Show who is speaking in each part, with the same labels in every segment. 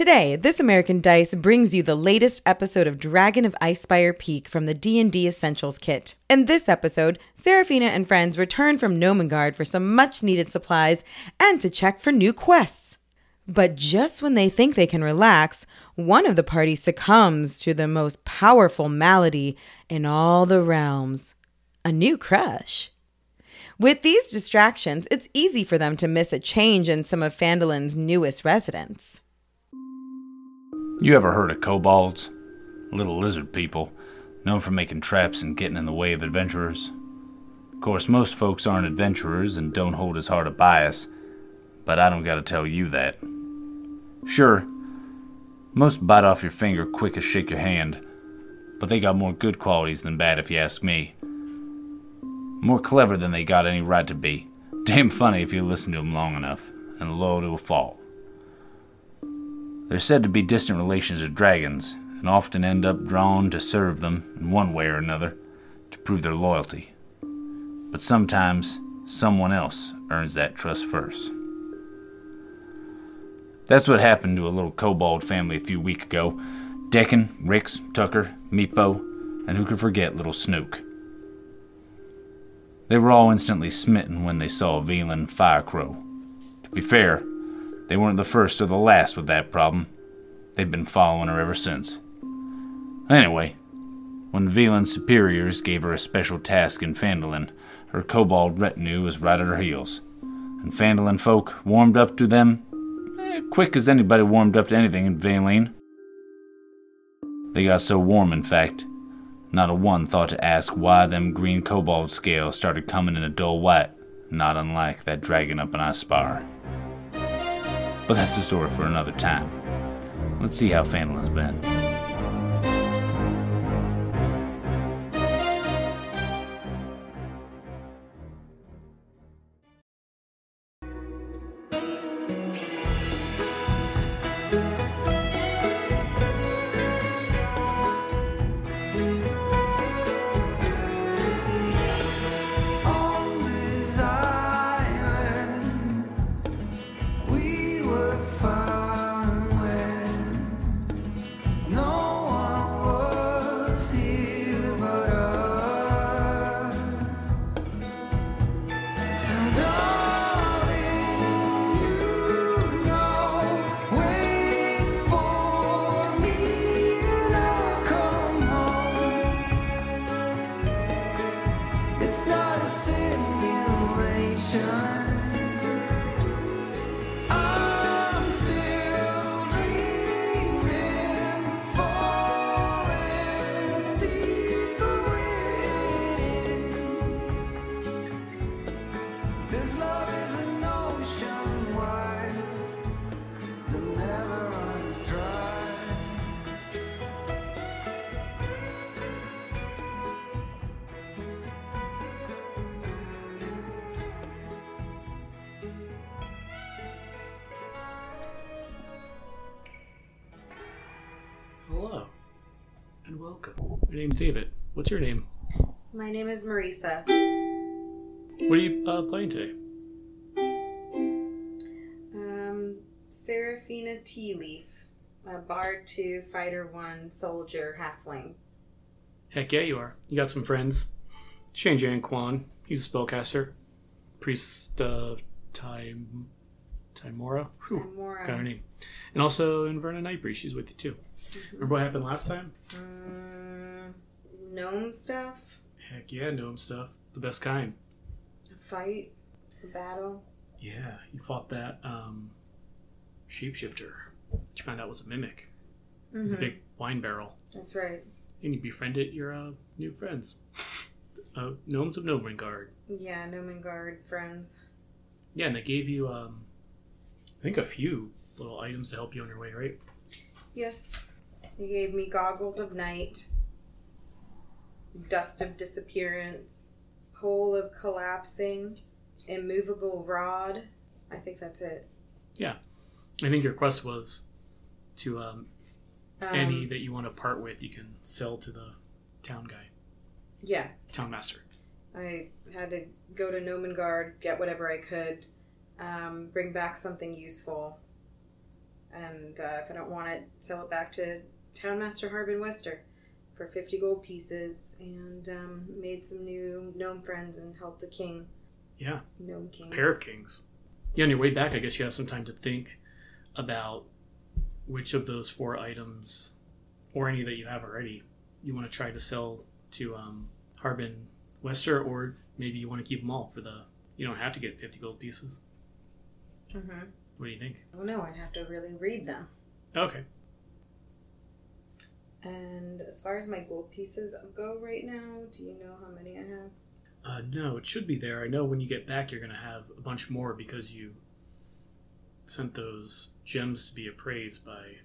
Speaker 1: Today, This American Dice brings you the latest episode of Dragon of Icespire Peak from the D&D Essentials kit. In this episode, Seraphina and friends return from Gnomengarde for some much-needed supplies and to check for new quests. But just when they think they can relax, one of the party succumbs to the most powerful malady in all the realms a new crush. With these distractions, it's easy for them to miss a change in some of Phandalin's newest residents.
Speaker 2: You ever heard of kobolds? Little lizard people, known for making traps and getting in the way of adventurers. Of course, most folks aren't adventurers and don't hold as hard a bias, but I don't gotta tell you that. Sure, most bite off your finger quick as shake your hand, but they got more good qualities than bad if you ask me. More clever than they got any right to be. Damn funny if you listen to 'em long enough, and low to a fault. They're said to be distant relations of dragons, and often end up drawn to serve them in one way or another to prove their loyalty. But sometimes someone else earns that trust first. That's what happened to a little kobold family a few weeks ago. Deccan, Rix, Tucker, Meepo, and who could forget little Snook. They were all instantly smitten when they saw Velan Firecrow. To be fair, they weren't the first or the last with that problem. They've been following her ever since. Anyway, when Velan's superiors gave her a special task in Phandalin, her kobold retinue was right at her heels. And Phandalin folk warmed up to them eh, quick as anybody warmed up to anything in Valine. They got so warm, in fact, not a one thought to ask why them green kobold scales started coming in a dull white, not unlike that dragon up in Icespire. But that's the story for another time. Let's see how Phandalin's been.
Speaker 1: Bard 2, Fighter 1, Soldier, Halfling.
Speaker 3: Heck yeah, you are. You got some friends. Shane Jan Kwan. He's a spellcaster. Priest of Time. Tymora? Whew,
Speaker 1: Tymora.
Speaker 3: Got her name. And also Inverna Nightbreeze. She's with you too. Remember what happened last time?
Speaker 1: Mm, gnome stuff,
Speaker 3: Heck yeah, gnome stuff. The best kind.
Speaker 1: a fight, a battle.
Speaker 3: Yeah, you fought that um, shapeshifter. Which you found out was a mimic. It was a
Speaker 1: Mhm.
Speaker 3: big wine barrel.
Speaker 1: That's right.
Speaker 3: And you befriended your uh, new friends. uh, Gnomes of Gnomengarde.
Speaker 1: Yeah, Gnomengarde friends.
Speaker 3: Yeah, and they gave you, um, I think, a few little items to help you on your way, right?
Speaker 1: Yes. They gave me goggles of night, dust of disappearance, pole of collapsing, immovable rod. I think that's it.
Speaker 3: Yeah, I think your quest was to um,
Speaker 1: Um,
Speaker 3: any that you want to part with, you can sell to the town guy,
Speaker 1: Yeah.
Speaker 3: town master.
Speaker 1: I had to go to Gnomengarde, get whatever I could, um, bring back something useful. and uh, if I don't want it, sell it back to Townmaster Harbin Wester for 50 gold pieces and um, made some new gnome friends and helped a king.
Speaker 3: Yeah.
Speaker 1: Gnome king.
Speaker 3: pair of kings. Yeah, on your way back, I guess you have some time to think about which of those four items, or any that you have already, you want to try to sell to um, Harbin Wester, or maybe you want to keep them all for the. You don't have to get 50 gold pieces.
Speaker 1: Mm-hmm.
Speaker 3: What do you think?
Speaker 1: Oh no, I'd have to really read them.
Speaker 3: Okay.
Speaker 1: And as far as my gold pieces go right now, do you know how many I have?
Speaker 3: Uh, no, it should be there. I know when you get back, you're going to have a bunch more because you sent those gems to be appraised by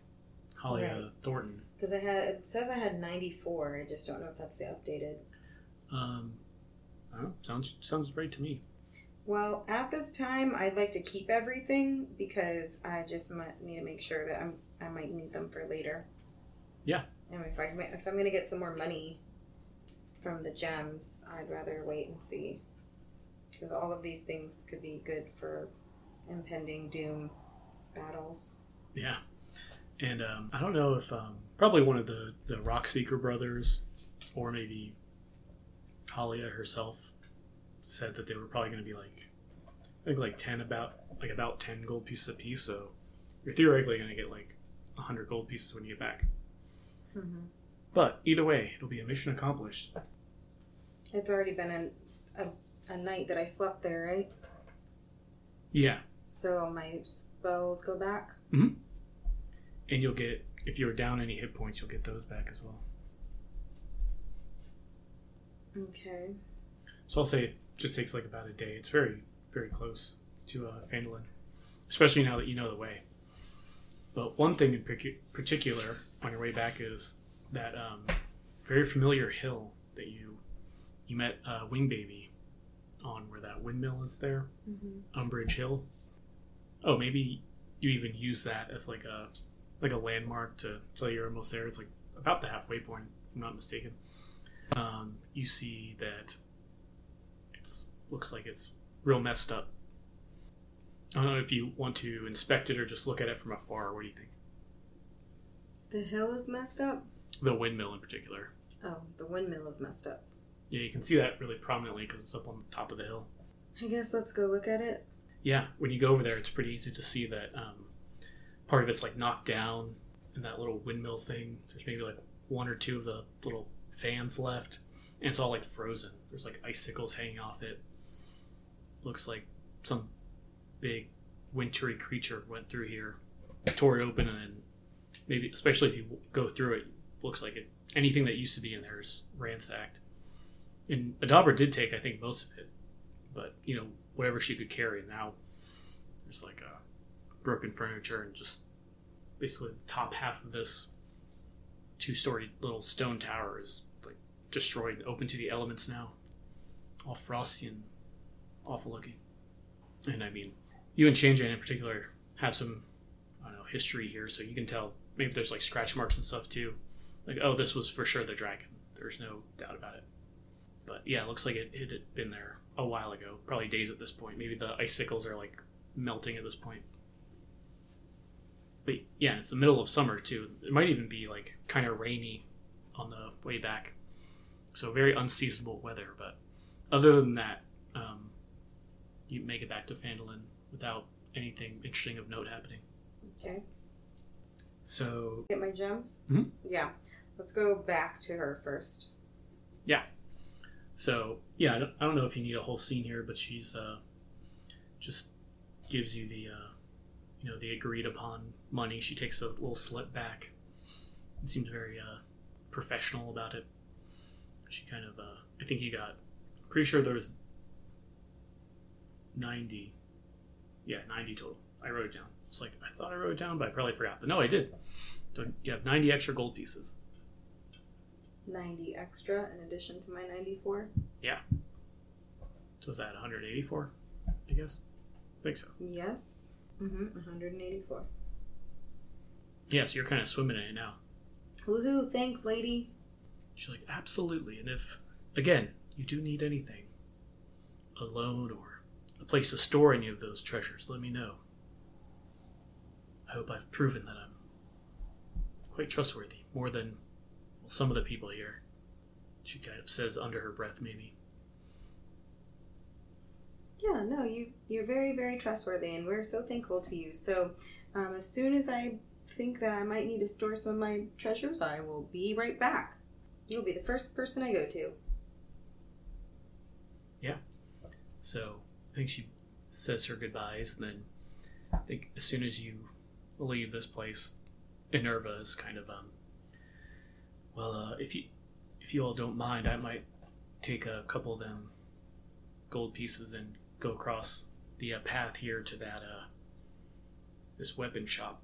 Speaker 3: Halia
Speaker 1: Right.
Speaker 3: Thornton.
Speaker 1: Because I had it says I had 94. I just don't know if that's the updated.
Speaker 3: Um, I don't know, sounds sounds right to me.
Speaker 1: Well, at this time, I'd like to keep everything because I just might need to make sure that I'm I might need them for later.
Speaker 3: Yeah.
Speaker 1: And if I if I'm gonna get some more money from the gems, I'd rather wait and see because all of these things could be good for impending doom battles.
Speaker 3: Yeah, and um, I don't know if um, probably one of the the Rockseeker brothers, or maybe Halia herself, said that they were probably going to be like, I think like ten about like about ten gold pieces a piece. So you're theoretically going to get like hundred gold pieces when you get back.
Speaker 1: Mm-hmm.
Speaker 3: But either way, it'll be a mission accomplished.
Speaker 1: It's already been an, a a night that I slept there, right?
Speaker 3: Yeah,
Speaker 1: So my spells go back.
Speaker 3: hmm and you'll get if you're down any hit points, you'll get those back as well.
Speaker 1: Okay.
Speaker 3: So I'll say it just takes like about a day. It's very, very close to uh, Phandalin, especially now that you know the way. But one thing in particular on your way back is that um, very familiar hill that you you met uh, Wing Baby on, where that windmill is there,
Speaker 1: Mm-hmm.
Speaker 3: Umbrage Hill. Oh, maybe you even use that as like a like a landmark to tell you're almost there. It's like about the halfway point, if I'm not mistaken. Um, you see that it's looks like it's real messed up. I don't know if you want to inspect it or just look at it from afar. What do you think?
Speaker 1: The hill is messed up.
Speaker 3: The windmill in particular.
Speaker 1: Oh, the windmill is messed up.
Speaker 3: Yeah, you can see that really prominently because it's up on the top of the hill.
Speaker 1: I guess let's go look at it.
Speaker 3: Yeah, when you go over there, it's pretty easy to see that um, part of it's like knocked down in that little windmill thing. There's maybe like one or two of the little fans left, and it's all like frozen. There's like icicles hanging off it. Looks like some big wintry creature went through here, tore it open, and then maybe, especially if you go through it, looks like it. Anything that used to be in there is ransacked. And Adabra did take, I think, most of it, but you know, whatever she could carry. Now there's like a broken furniture and just basically the top half of this two-story little stone tower is like destroyed, open to the elements now, all frosty and awful looking. And I mean, you and Shanjan in particular have some, I don't know, history here, so you can tell maybe there's like scratch marks and stuff too. Like, oh, this was for sure the dragon. There's no doubt about it. But yeah, it looks like it, it had been there a while ago, probably days at this point. Maybe the icicles are like melting at this point. But yeah, it's the middle of summer too. It might even be like kind of rainy on the way back. So very unseasonable weather. But other than that, um, you make it back to Phandalin without anything interesting of note happening.
Speaker 1: Okay.
Speaker 3: So
Speaker 1: Get my gems?
Speaker 3: Mhm.
Speaker 1: Yeah. Let's go back to her first.
Speaker 3: So yeah, I don't, I don't know if you need a whole scene here, but she's uh, just gives you the uh, you know the agreed upon money. She takes a little slip back. and seems very uh, professional about it. She kind of uh, I think you got pretty sure there was ninety, yeah, ninety total. I wrote it down. It's like I thought I wrote it down, but I probably forgot. But no, I did. So you have ninety extra gold pieces.
Speaker 1: 90 extra in addition to my 94. Yeah.
Speaker 3: So is that 184? I guess. I think so.
Speaker 1: Yes. Mm-hmm. 184.
Speaker 3: Yeah, so you're kind of swimming in it now.
Speaker 1: Woohoo! Thanks, lady.
Speaker 3: She's like, absolutely. And if, again, you do need anything, a loan or a place to store any of those treasures, let me know. I hope I've proven that I'm quite trustworthy, more than well, some of the people here. She kind of says under her breath, maybe.
Speaker 1: Yeah, no, you you're very very trustworthy, and we're so thankful to you. So, um, as soon as I think that I might need to store some of my treasures, I will be right back. You'll be the first person I go to. Yeah.
Speaker 3: So I think she says her goodbyes, and then I think as soon as you leave this place, Inerva is kind of um. Well, uh, if you if you all don't mind, I might take a couple of them gold pieces and go across the uh, path here to that uh this weapon shop.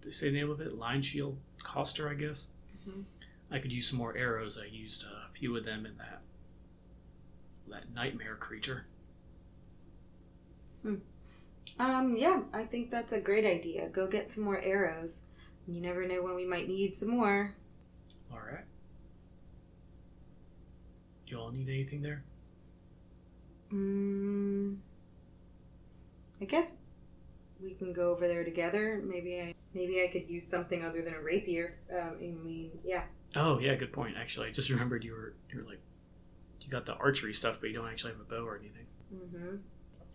Speaker 3: Did they say the name of it? Lionshield Coster, I guess.
Speaker 1: Mhm.
Speaker 3: I could use some more arrows. I used a few of them in that that nightmare creature.
Speaker 1: Um, yeah, I think that's a great idea. Go get some more arrows. You never know when we might need some more.
Speaker 3: All right. You all need anything there?
Speaker 1: Mm, I guess we can go over there together. Maybe I maybe I could use something other than a rapier. Um, I mean, yeah.
Speaker 3: Oh yeah, good point. Actually, I just remembered you were you were like you got the archery stuff, but you don't actually have a bow or anything.
Speaker 1: Mm-hmm.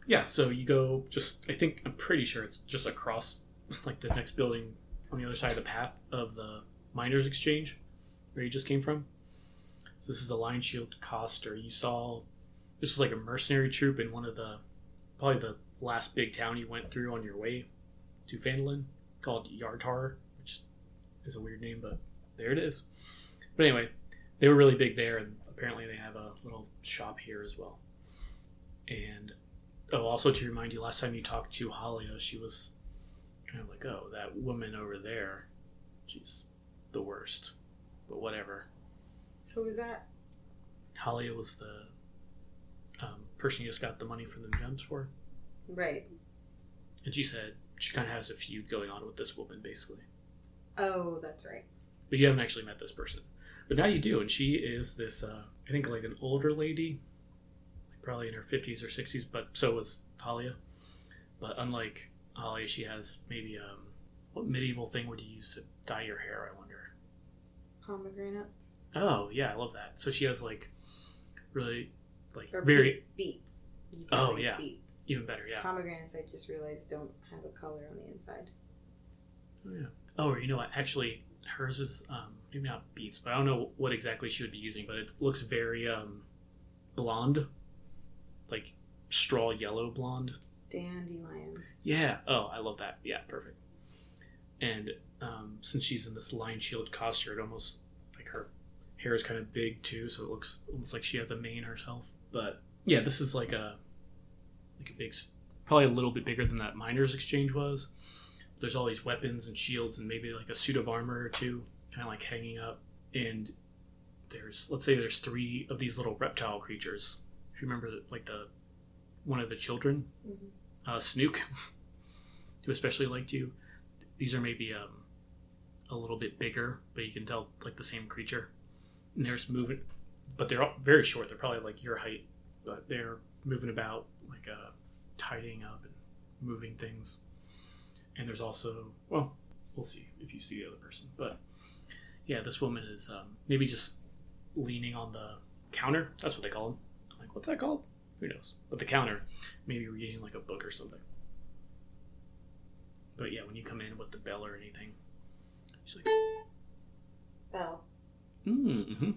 Speaker 3: Yeah, so you go just I think I'm pretty sure it's just across like the next building on the other side of the path of the miners exchange where you just came from. So this is the Lionshield Coster. You saw this was like a mercenary troop in one of the probably the last big town you went through on your way to Phandalin called Yartar, which is a weird name, but there it is. But anyway, they were really big there, and apparently they have a little shop here as well. And oh, also to remind you, last time you talked to Halia, she was kind of like, "Oh, that woman over there, she's the worst." But whatever.
Speaker 1: Who was that?
Speaker 3: Halia was the um, person you just got the money from the gems for,
Speaker 1: Right.
Speaker 3: and she said she kind of has a feud going on with this woman, basically.
Speaker 1: Oh, that's right.
Speaker 3: But you haven't actually met this person. But now you do, and she is this, uh, I think, like an older lady, like probably in her 50s or 60s, but so was Halia. But unlike Halia, she has maybe, um, what medieval thing would you use to dye your hair, I wonder?
Speaker 1: Pomegranates.
Speaker 3: Oh, yeah, I love that. So she has, like, really, like,
Speaker 1: Or
Speaker 3: very,
Speaker 1: be- beets.
Speaker 3: Oh, yeah.
Speaker 1: Beets.
Speaker 3: even better, yeah.
Speaker 1: Pomegranates, I just realized, don't have a color on the inside.
Speaker 3: Oh, yeah. Oh, or you know what? Actually, hers is um, maybe not beets, but I don't know what exactly she would be using. But it looks very um, blonde, like straw yellow blonde.
Speaker 1: Dandelions.
Speaker 3: Yeah. Oh, I love that. Yeah, perfect. And um, since she's in this lion shield costume, it almost like her hair is kind of big too, so it looks almost like she has a mane herself. But yeah, this is like a like a big, probably a little bit bigger than that miners exchange was. There's all these weapons and shields and maybe like a suit of armor or two, kind of like hanging up. And there's let's say there's three of these little reptile creatures. If you remember, like the one of the children,
Speaker 1: Mhm.
Speaker 3: uh, Snook, who especially liked you. These are maybe um, a little bit bigger, but you can tell like the same creature. And there's moving, but they're all very short. They're probably like your height, but they're moving about like uh, tidying up and moving things. And there's also well, we'll see if you see the other person, but yeah, this woman is um, maybe just leaning on the counter. That's what they call them. I'm like, what's that called? Who knows? But the counter, maybe reading like a book or something. But yeah, when you come in with the bell or anything, she's like,
Speaker 1: Bell.
Speaker 3: mm-hmm.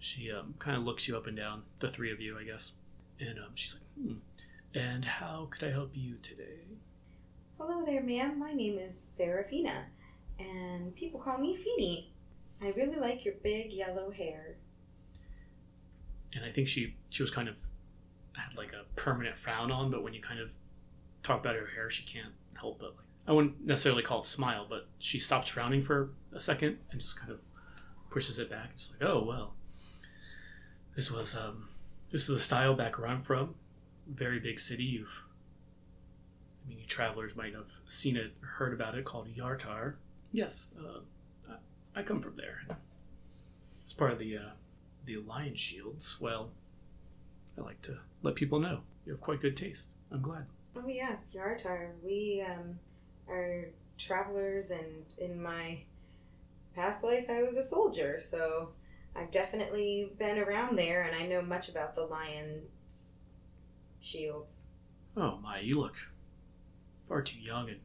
Speaker 3: She um, kind of looks you up and down, the three of you, I guess. And um, she's like, hmm. And how could I help you today?
Speaker 1: Hello there, ma'am. My name is Serafina, and people call me Feeny. I really like your big yellow hair.
Speaker 3: And I think she she was kind of had like a permanent frown on, but when you kind of talk about her hair, she can't help but like I wouldn't necessarily call it smile, but she stops frowning for a second and just kind of pushes it back. Just like, oh well, this was um this is the style back where I'm from. Very big city. You've I mean, you travelers might have seen it, heard about it, called Yartar. Yes, uh, I, I come from there. It's part of the uh, the Alliance Shields. Well, I like to let people know you have quite good taste. I'm glad.
Speaker 1: Oh yes, Yartar. We um, are travelers, and in my past life, I was a soldier, so I've definitely been around there, and I know much about the lion's shields.
Speaker 3: Oh my, you look far too young and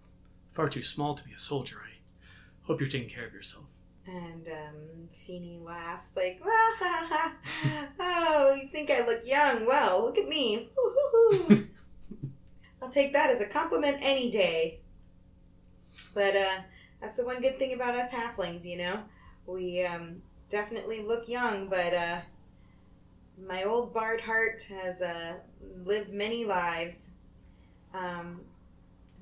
Speaker 3: far too small to be a soldier. I hope you're taking care of yourself.
Speaker 1: And um, Feeny laughs like, "Ah, ha, ha. "Oh, you think I look young? Well, look at me. I'll take that as a compliment any day." But uh, that's the one good thing about us halflings, you know. We um, definitely look young, but uh, my old bard heart has uh, lived many lives. Um,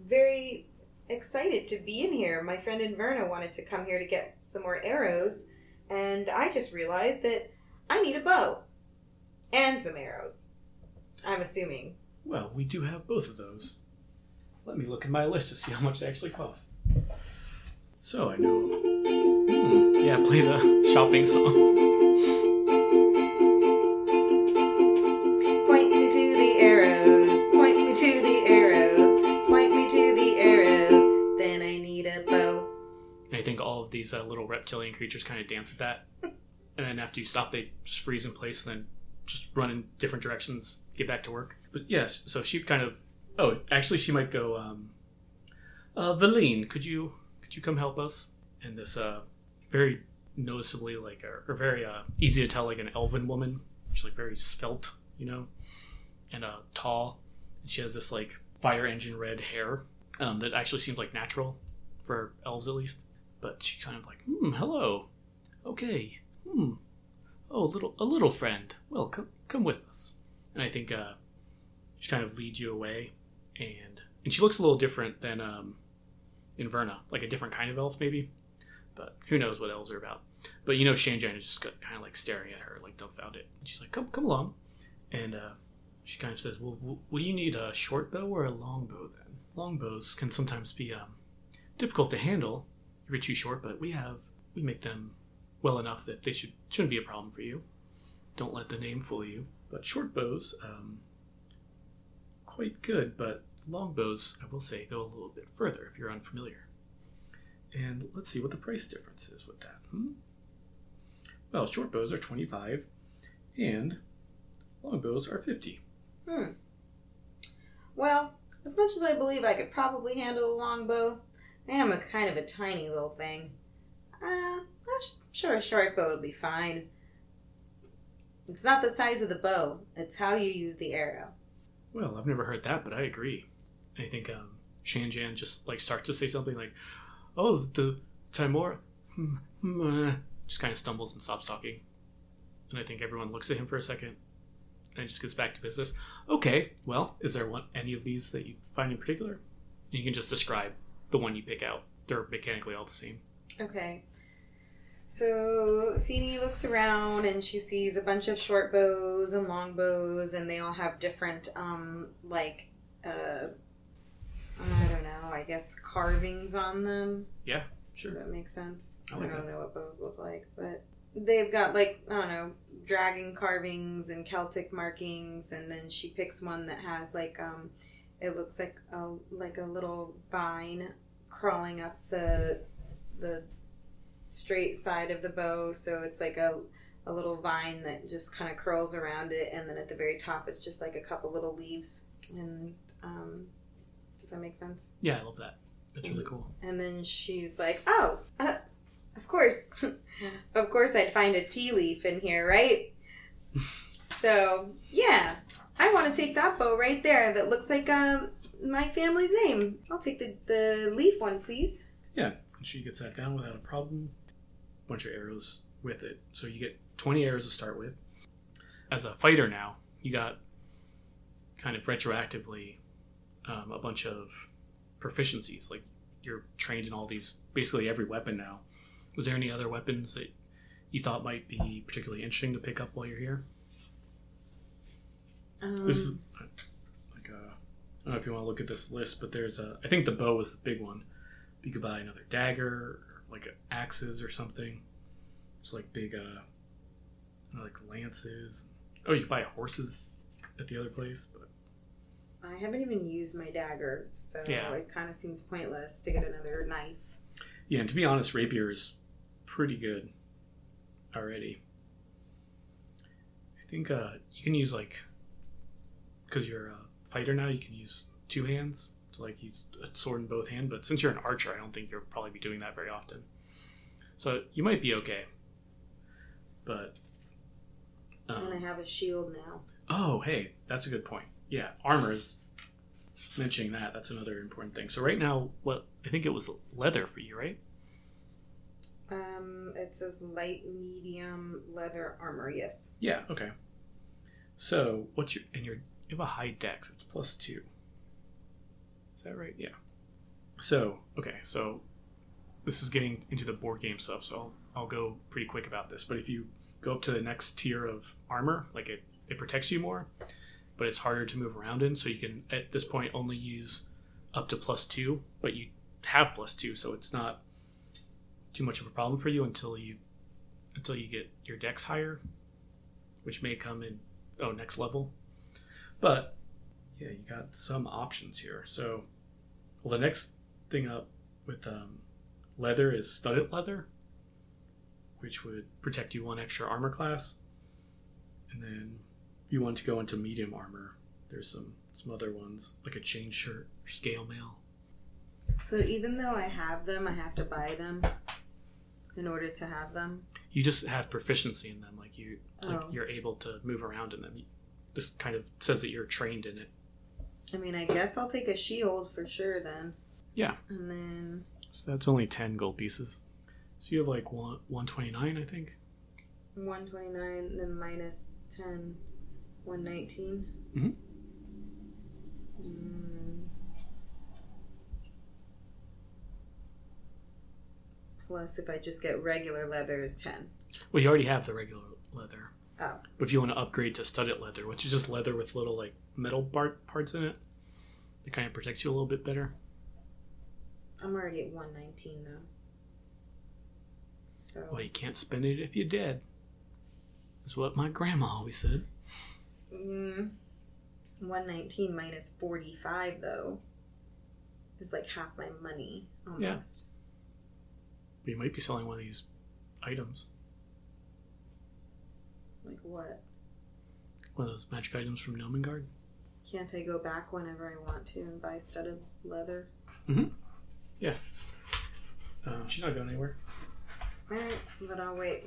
Speaker 1: very excited to be in here. My friend Inverna wanted to come here to get some more arrows, and I just realized that I need a bow and some arrows. I'm assuming.
Speaker 3: Well, we do have both of those. Let me look at my list to see how much they actually cost. So I know. Hmm, yeah, play the shopping song.
Speaker 1: Point me to the arrows. Point me to the arrows. Point me to the arrows. Then I need a bow.
Speaker 3: And I think all of these uh, little reptilian creatures kind of dance at that. and then after you stop, they just freeze in place and then just run in different directions, get back to work. But yes, so she kind of. Oh, actually, she might go. Um, uh, Valine, could you could you come help us? And this uh, very noticeably like or, or very uh, easy to tell like an elven woman. She's like very svelte, you know, and uh, tall. And she has this like fire engine red hair um, that actually seems like natural for elves at least. But she kind of like, hmm, hello, okay, hmm, oh, a little a little friend. Well, come come with us. And I think uh, she kind of leads you away, and and she looks a little different than um, Inverna, like a different kind of elf maybe. But who knows what elves are about? But you know, Shanjan is just kind of like staring at her, like dumbfounded. And she's like, "Come, come along," and uh, she kind of says, "Well, what do you need? A short bow or a long bow? Then long bows can sometimes be um, difficult to handle if you're too short, but we have we make them well enough that they should shouldn't be a problem for you. Don't let the name fool you. But short bows, um, quite good, but long bows, I will say, go a little bit further if you're unfamiliar. And let's see what the price difference is with that. Hmm? Well, short bows are 25 and long bows are 50.
Speaker 1: Hmm. Well, as much as I believe I could probably handle a longbow, I am a kind of a tiny little thing. Uh, I'm sure a short bow would be fine. It's not the size of the bow; it's how you use the arrow.
Speaker 3: Well, I've never heard that, but I agree. I think um, Shanjan just like starts to say something like, "Oh, the Timor," hmm, hmm, uh," just kind of stumbles and stops talking. And I think everyone looks at him for a second, and just gets back to business. Okay, well, is there one any of these that you find in particular? You can just describe the one you pick out. They're mechanically all the same.
Speaker 1: Okay. So Feeny looks around and she sees a bunch of short bows and long bows, and they all have different, um, like, uh, I don't know, I guess carvings on them. Yeah,
Speaker 3: Sure.
Speaker 1: that makes sense?
Speaker 3: I like
Speaker 1: don't
Speaker 3: that.
Speaker 1: know what bows look like, but they've got like I don't know dragon carvings and Celtic markings, and then she picks one that has like um, it looks like a like a little vine crawling up the the straight side of the bow, so it's like a a little vine that just kind of curls around it, and then at the very top, it's just like a couple little leaves. And um, does that make sense?
Speaker 3: Yeah, I love that. That's really cool.
Speaker 1: And then she's like, "Oh, uh, of course, of course, I'd find a tea leaf in here, right?" so yeah, I want to take that bow right there. That looks like um my family's name. I'll take the the leaf one, please. Yeah.
Speaker 3: And she gets that down without a problem. Bunch of arrows with it. So you get 20 arrows to start with. As a fighter now, you got kind of retroactively um, a bunch of proficiencies. Like you're trained in all these, basically every weapon now. Was there any other weapons that you thought might be particularly interesting to pick up while you're here?
Speaker 1: Um,
Speaker 3: This is like a, I don't know if you want to look at this list, but there's a. I think the bow was the big one. You could buy another dagger, or like axes or something. It's like big, uh, like lances. Oh, you could buy horses at the other place, but
Speaker 1: I haven't even used my dagger, so
Speaker 3: Yeah.
Speaker 1: it kind of seems pointless to get another knife.
Speaker 3: Yeah, and to be honest, rapier is pretty good already. I think uh, you can use like because you're a fighter now, you can use two hands to like use a sword in both hands. But since you're an archer, I don't think you'll probably be doing that very often. So you might be okay. But
Speaker 1: and I
Speaker 3: um,
Speaker 1: have a shield now.
Speaker 3: oh, hey, that's a good point. Yeah, armor is mentioning that. That's another important thing. So right now, what I think it was leather for you, right?
Speaker 1: Um, it says light medium leather armor. Yes.
Speaker 3: Yeah. Okay. So what's your and your you have a high dex. It's plus two. Is that right? Yeah. So okay. So this is getting into the board game stuff. So I'll, I'll go pretty quick about this. But if you go up to the next tier of armor, like it it protects you more, but it's harder to move around in. So you can at this point only use up to plus two, but you have plus two, so it's not too much of a problem for you until you until you get your dex higher which may come in oh next level but yeah you got some options here so well the next thing up with um, leather is studded leather which would protect you one extra armor class and then you want to go into medium armor there's some some other ones like a chain shirt or scale mail
Speaker 1: So even though I have them, I have to buy them in order to have them.
Speaker 3: you just have proficiency in them like you like
Speaker 1: Oh.
Speaker 3: you're able to move around in them this kind of says that you're trained in it
Speaker 1: I mean, I guess I'll take a shield for sure then.
Speaker 3: Yeah.
Speaker 1: And then
Speaker 3: So that's only 10 gold pieces. So you have like one, 129, I think.
Speaker 1: 129, then minus 10, 119.
Speaker 3: Mm-hmm.
Speaker 1: Mm. Plus, if I just get regular leather, is 10.
Speaker 3: Well, you already have the regular leather.
Speaker 1: Oh.
Speaker 3: But if you want to upgrade to studded leather, which is just leather with little like metal part, parts in it, it kind of protects you a little bit better.
Speaker 1: I'm already at 119 though. So,
Speaker 3: Well, you can't spend it if you're dead. That's what my grandma always said.
Speaker 1: Mm, 119 minus 45 though is like half my money almost. Yeah.
Speaker 3: But you might be selling one of these items,
Speaker 1: Like what?
Speaker 3: one of those magic items from Gnomengarde.
Speaker 1: Can't I go back whenever I want to and buy studded leather? Mm-hmm. Yeah.
Speaker 3: Um, she's not going anywhere.
Speaker 1: Alright, but I'll wait.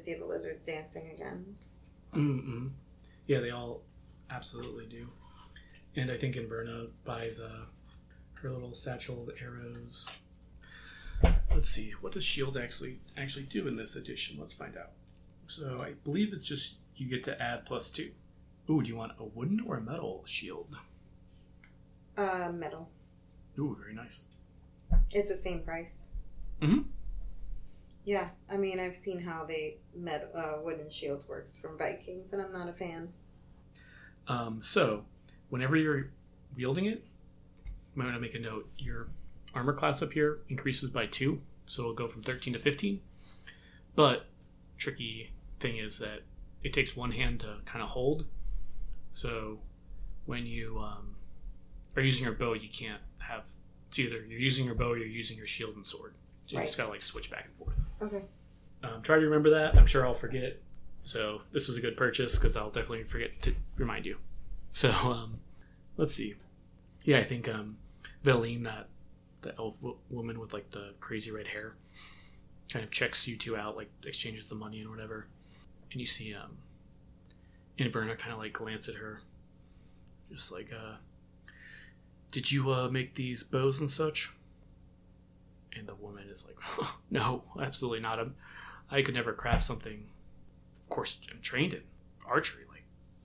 Speaker 1: See the lizards dancing again.
Speaker 3: Mm-mm. Yeah, they all absolutely do. And I think Inverna buys uh, her little satchel of arrows. Let's see, what does shields actually actually do in this edition? Let's find out. So I believe it's just you get to add plus two. Ooh, do you want a wooden or a metal shield?
Speaker 1: Uh, metal.
Speaker 3: Ooh, very nice.
Speaker 1: It's the same price.
Speaker 3: Mhm.
Speaker 1: Yeah, I mean, I've seen how they met uh, wooden shields work from Vikings, and I'm not a fan.
Speaker 3: Um, so, whenever you're wielding it, I'm going to make a note. Your armor class up here increases by two, so it'll go from 13 to 15. But tricky thing is that it takes one hand to kind of hold. So, when you um, are using your bow, you can't have it's either you're using your bow or you're using your shield and sword. So you just
Speaker 1: Right.
Speaker 3: gotta like switch back and forth.
Speaker 1: Okay.
Speaker 3: Um, try to remember that. I'm sure I'll forget. So this was a good purchase because I'll definitely forget to remind you. So um, let's see. Yeah, I think um, Veline, that the elf w- woman with like the crazy red hair, kind of checks you two out, like exchanges the money and whatever. And you see um, Inverna kind of like glance at her, just like, uh, "Did you uh, make these bows and such?" And the woman is like, "No, absolutely not. I'm, I could never craft something. Of course, I'm trained in archery, like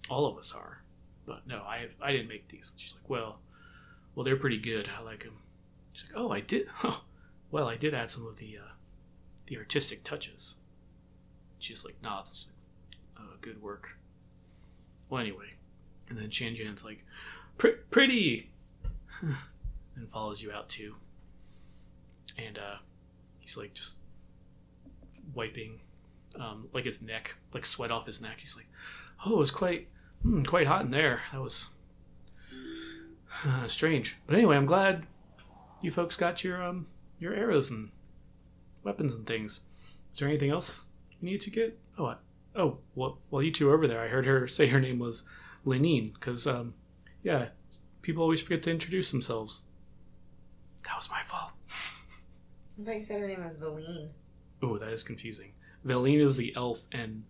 Speaker 3: all of us are. But no, I I didn't make these." She's like, "Well, well, they're pretty good. I like them." She's like, "Oh, I did. Huh. Well, I did add some of the uh, the artistic touches. She just like nods. She's like, uh, good work. Well, anyway, and then Shan Jan's like, pretty, and follows you out too. And uh, he's like just wiping um, like his neck, like sweat off his neck. He's like, "Oh, it was quite, hmm, quite hot in there. That was uh, strange." But anyway, I'm glad you folks got your um your arrows and weapons and things. Is there anything else you need to get? Oh, I, oh, well, while you two over there, I heard her say her name was Linene because um, yeah, people always forget to introduce themselves. That was my fault.
Speaker 1: I thought you said her name was Valine.
Speaker 3: Oh, that is confusing. Veline is the elf, and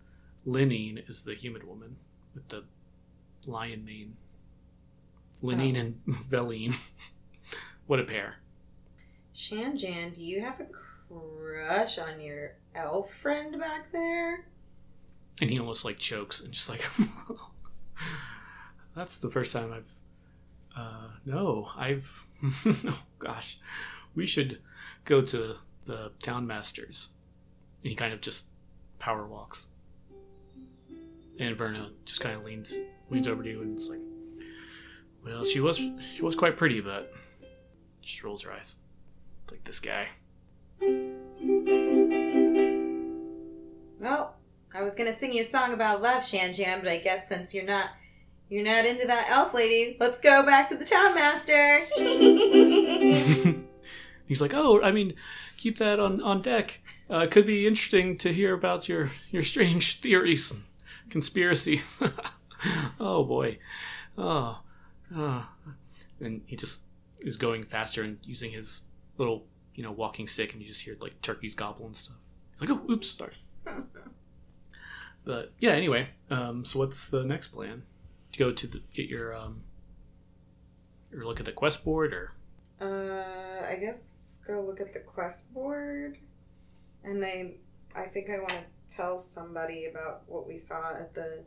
Speaker 3: Linene is the human woman with the lion mane. Linene and Veline. what a pair.
Speaker 1: Shanjan, do you have a crush on your elf friend back there?
Speaker 3: And he almost like chokes and just like, that's the first time I've, uh, no, I've, oh gosh, we should go to the town masters. And he kind of just power walks. And Verna just kind of leans leans over to you and it's like, well, she was she was quite pretty, but she rolls her eyes. Like this guy.
Speaker 1: Well, I was gonna sing you a song about love, Shan Jan, but I guess since you're not you're not into that elf lady, let's go back to the town master.
Speaker 3: He's like, oh, I mean, keep that on on deck. Uh, could be interesting to hear about your your strange theories, conspiracy. oh boy, oh, oh, and he just is going faster and using his little you know walking stick, and you just hear like turkeys gobble and stuff. He's like, oh, oops, sorry. but yeah, anyway, um, so what's the next plan? To go to the, get your um, or look at the quest board or
Speaker 1: Uh, I guess go look at the quest board, and I, I think I want to tell somebody about what we saw at the,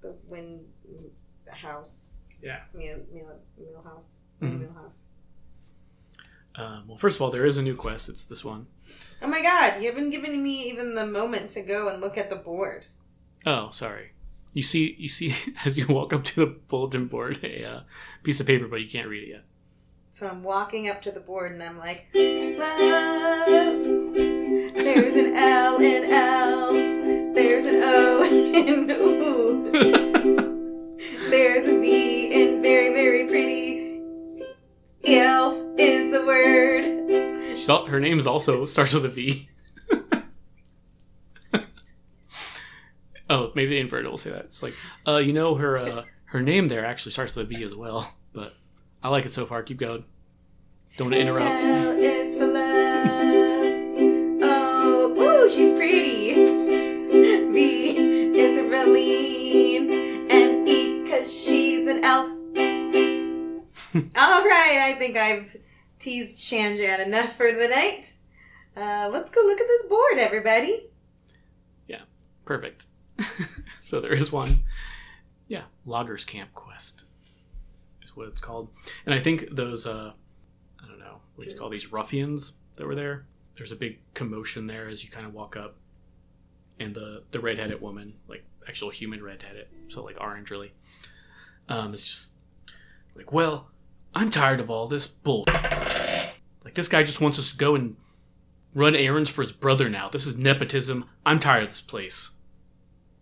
Speaker 1: the wind house.
Speaker 3: Yeah.
Speaker 1: Meal, meal, meal house.
Speaker 3: Mhm.
Speaker 1: Meal house.
Speaker 3: Um, well, first of all, there is a new quest. It's this one.
Speaker 1: Oh my god! You haven't given me even the moment to go and look at the board.
Speaker 3: Oh, sorry. You see, you see, as you walk up to the bulletin board, a uh, piece of paper, but you can't read it yet.
Speaker 1: So I'm walking up to the board and I'm like, love. There's an L in L. There's an O in ooh. There's a V in very, very pretty. Elf is the word.
Speaker 3: She's al- her name's also starts with a V. oh, maybe the inverted will say that. It's like, uh, you know, her uh, her name there actually starts with a V as well. I like it so far. Keep going. Don't want to interrupt.
Speaker 1: L is for love. Oh, ooh, she's pretty. V is a Raleen. And E, cause she's an elf. All right, I think I've teased Shanjan enough for the night. Uh, let's go look at this board, everybody.
Speaker 3: Yeah, perfect. so there is one. Yeah, Loggers Camp Quest what it's called. And I think those, uh, I don't know, what do you call these ruffians that were there? There's a big commotion there as you kind of walk up. And the, the redheaded woman, like actual human redheaded, so like orange really, um, it's just like, well, I'm tired of all this bull. Like this guy just wants us to go and run errands for his brother now. This is nepotism. I'm tired of this place.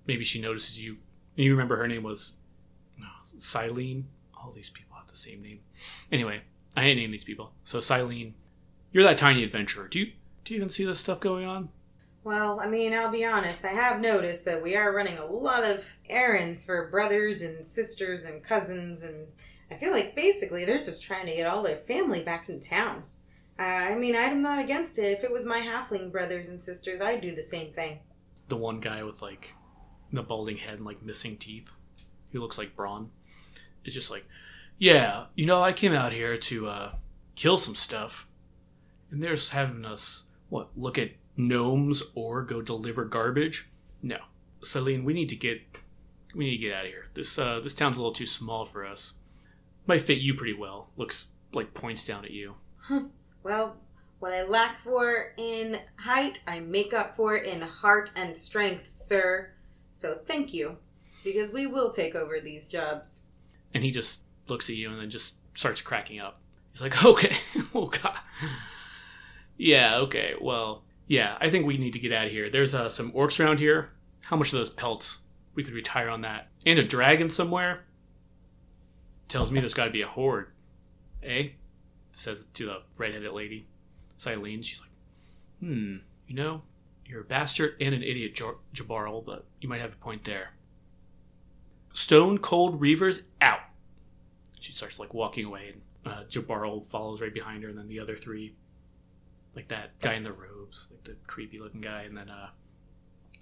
Speaker 3: Maybe she notices you. You remember her name was no, Silene. All these people have the same name. Anyway, I ain't name these people. So Silene, you're that tiny adventurer. Do you do you even see this stuff going on?
Speaker 1: Well, I mean, I'll be honest. I have noticed that we are running a lot of errands for brothers and sisters and cousins, and I feel like basically they're just trying to get all their family back in town. Uh, I mean, I'm not against it. If it was my halfling brothers and sisters, I'd do the same thing.
Speaker 3: The one guy with like the balding head and like missing teeth, he looks like Braun. Is just like, yeah, you know, I came out here to uh, kill some stuff, and they're having us what look at gnomes or go deliver garbage. No, Celine, we need to get we need to get out of here. This uh, this town's a little too small for us. Might fit you pretty well. Looks like points down at you.
Speaker 1: Well, What I lack for in height, I make up for in heart and strength, sir. So thank you, because we will take over these jobs.
Speaker 3: And he just looks at you and then just starts cracking up. He's like, okay, oh god. Yeah, okay, well, yeah, I think we need to get out of here. There's uh, some orcs around here. How much of those pelts? We could retire on that. And a dragon somewhere? Tells me there's got to be a horde. Eh? Says to the red-headed lady. Silene, she's like, hmm, you know, you're a bastard and an idiot, Jabarl, but you might have a point there. Stone Cold Reavers out. She starts like walking away, and uh, Jabarl follows right behind her, and then the other three, like that guy in the robes, like the creepy looking guy, and then uh,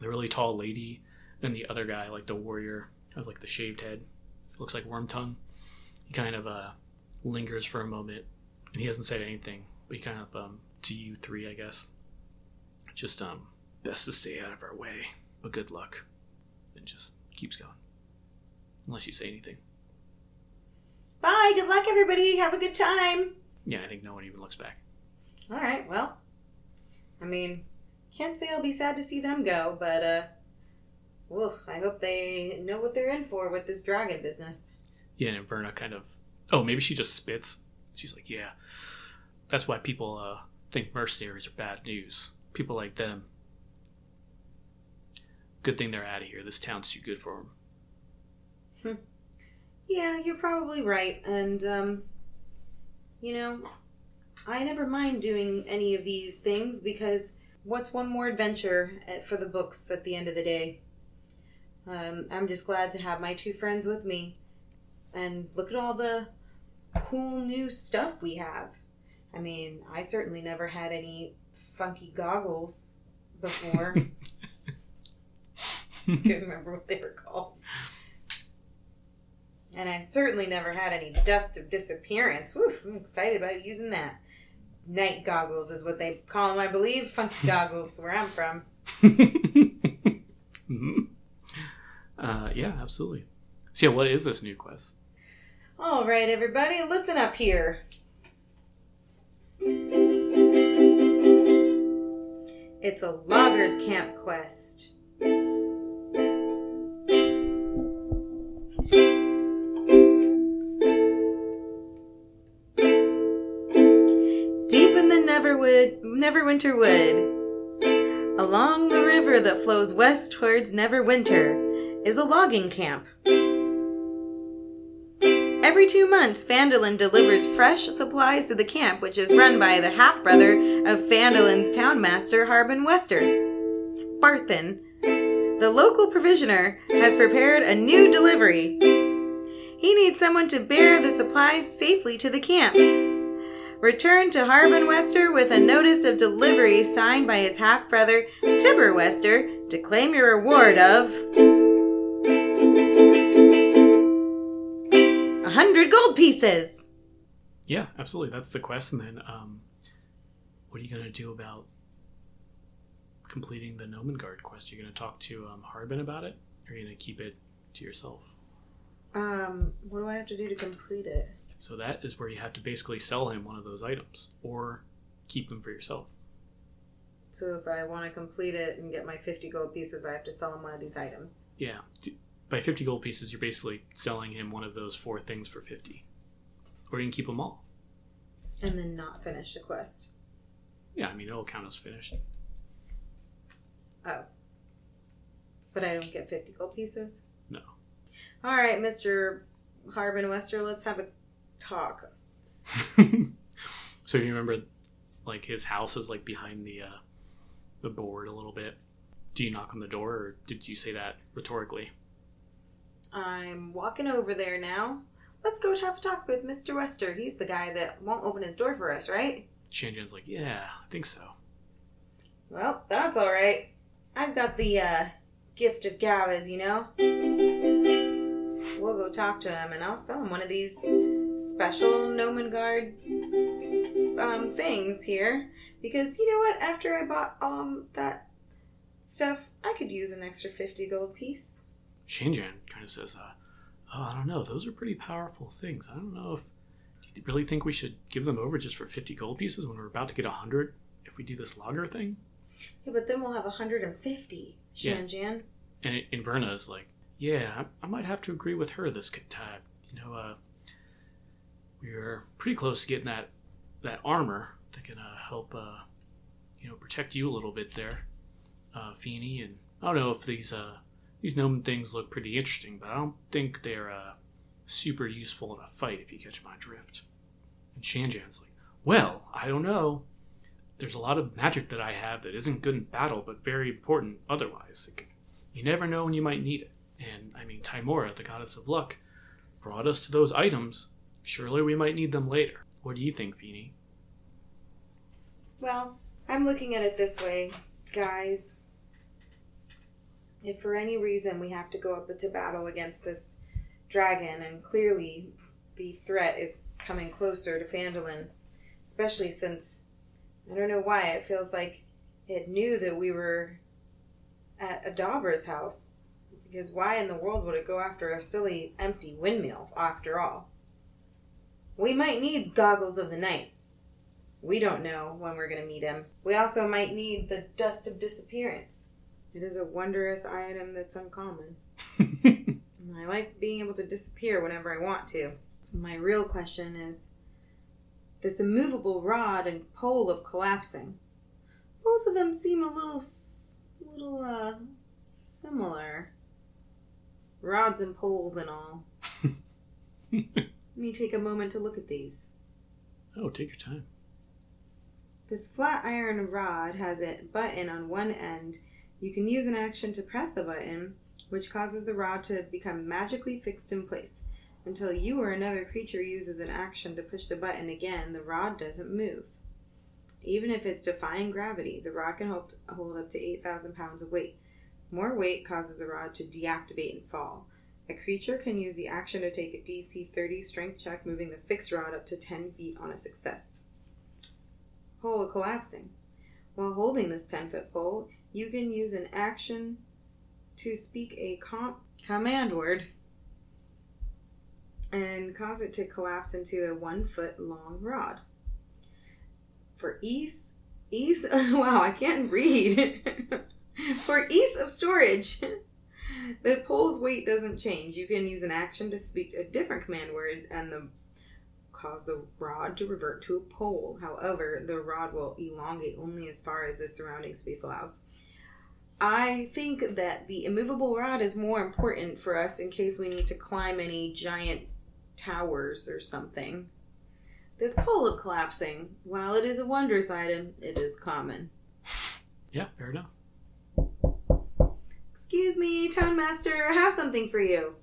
Speaker 3: the really tall lady, and the other guy, like the warrior, has like the shaved head, looks like Worm Tongue. He kind of uh, lingers for a moment, and he hasn't said anything, but he kind of um, to you three, I guess, just um, best to stay out of our way, but good luck, and just keeps going, unless you say anything.
Speaker 1: Bye. Good luck, everybody. Have a good time.
Speaker 3: Yeah, I think no one even looks back.
Speaker 1: All right. Well, I mean, can't say I'll be sad to see them go, but uh, woof. I hope they know what they're in for with this dragon business.
Speaker 3: Yeah, and Verna kind of. Oh, maybe she just spits. She's like, yeah, that's why people uh, think mercenaries are bad news. People like them. Good thing they're out of here. This town's too good for them.
Speaker 1: Yeah, you're probably right. And, um, you know, I never mind doing any of these things because what's one more adventure uh, for the books at the end of the day? Um, I'm just glad to have my two friends with me. And look at all the cool new stuff we have. I mean, I certainly never had any funky goggles before. I Can't remember what they were called. And I certainly never had any dust of disappearance. Whew, I'm excited about using that. Night goggles is what they call them, I believe. Funky goggles, where I'm from.
Speaker 3: hmm Uh, yeah, absolutely. So, yeah, what is this new quest?
Speaker 1: All right, everybody, listen up here. It's a loggers camp quest. Neverwinter Wood, along the river that flows west towards Neverwinter, is a logging camp. Every two months, Phandalin delivers fresh supplies to the camp, which is run by the half brother of Phandalin's townmaster, Harbin Wester. Barthen, the local provisioner, has prepared a new delivery. He needs someone to bear the supplies safely to the camp. Return to Harbin Wester with a notice of delivery signed by his half brother, Tibor Wester, to claim your reward of. A hundred gold pieces!
Speaker 3: Yeah, absolutely. That's the quest. And then, um, what are you going to do about completing the Gnomengarde quest? Are you going to talk to um, Harbin about it? Or are you going to keep it to yourself?
Speaker 1: Um, what do I have to do to complete it?
Speaker 3: So that is where you have to basically sell him one of those items or keep them for yourself.
Speaker 1: So if I want to complete it and get my 50 gold pieces, I have to sell him one of these items.
Speaker 3: Yeah. By 50 gold pieces, you're basically selling him one of those four things for 50. Or you can keep them all.
Speaker 1: And then not finish the quest.
Speaker 3: Yeah, I mean, it'll count as finished.
Speaker 1: Oh. But I don't get 50 gold pieces?
Speaker 3: No.
Speaker 1: All right, Mr. Harbin Wester, let's have a talk.
Speaker 3: so you remember, like, his house is, like, behind the, uh, the board a little bit. Do you knock on the door, or did you say that rhetorically?
Speaker 1: I'm walking over there now. Let's go have a talk with Mr. Wester. He's the guy that won't open his door for us, right?
Speaker 3: Shanjan's like, yeah, I think so.
Speaker 1: Well, that's all right. I've got the uh, gift of gab, as you know. We'll go talk to him, and I'll sell him one of these special Gnomengarde um, things here. Because you know what? After I bought um that stuff, I could use an extra fifty gold piece.
Speaker 3: Shanjan kind of says, uh, oh, I don't know, those are pretty powerful things. I don't know if. Do you really think we should give them over just for 50 gold pieces when we're about to get 100 if we do this logger thing?
Speaker 1: Yeah, but then we'll have 150.
Speaker 3: Yeah.
Speaker 1: Shan
Speaker 3: And Inverna is like, yeah, I, I might have to agree with her this time. You know, uh, we are pretty close to getting that that armor that can uh, help, uh, you know, protect you a little bit there, uh, Feeny. And I don't know if these uh, these gnome things look pretty interesting, but I don't think they're uh, super useful in a fight if you catch my drift. And Shanjan's like, well, I don't know. There's a lot of magic that I have that isn't good in battle, but very important otherwise. Can, you never know when you might need it. And I mean, Tymora, the goddess of luck, brought us to those items. Surely we might need them later. What do you think, Feeny?
Speaker 1: Well, I'm looking at it this way, guys. If for any reason we have to go up to battle against this dragon, and clearly the threat is coming closer to Phandalin, especially since I don't know why it feels like it knew that we were at Adabra's house. Because why in the world would it go after a silly empty windmill after all? We might need goggles of the night. We don't know when we're going to meet him. We also might need the dust of disappearance. It is a wondrous item that's uncommon. I like being able to disappear whenever I want to. My real question is this immovable rod and pole of collapsing. Both of them seem a little, little, uh, similar. Rods and poles and all. Let me take a moment to look at these.
Speaker 3: oh, take your time.
Speaker 1: This flat iron rod has a button on one end. You can use an action to press the button, which causes the rod to become magically fixed in place. Until you or another creature uses an action to push the button again, the rod doesn't move. Even if it's defying gravity, the rod can hold, hold up to 8,000 pounds of weight. More weight causes the rod to deactivate and fall. A creature can use the action to take a DC 30 strength check, moving the fixed rod up to 10 feet on a success pole collapsing. While holding this 10 foot pole, you can use an action to speak a com- command word and cause it to collapse into a one foot long rod. For ease, ease, wow, I can't read. For ease of storage, the pole's weight doesn't change. You can use an action to speak a different command word, and the cause the rod to revert to a pole. However, the rod will elongate only as far as the surrounding space allows. I think that the immovable rod is more important for us in case we need to climb any giant towers or something. This pole of collapsing, while it is a wondrous item, it is common.
Speaker 3: Yeah, fair enough.
Speaker 1: Excuse me, Town Master, I have something for you.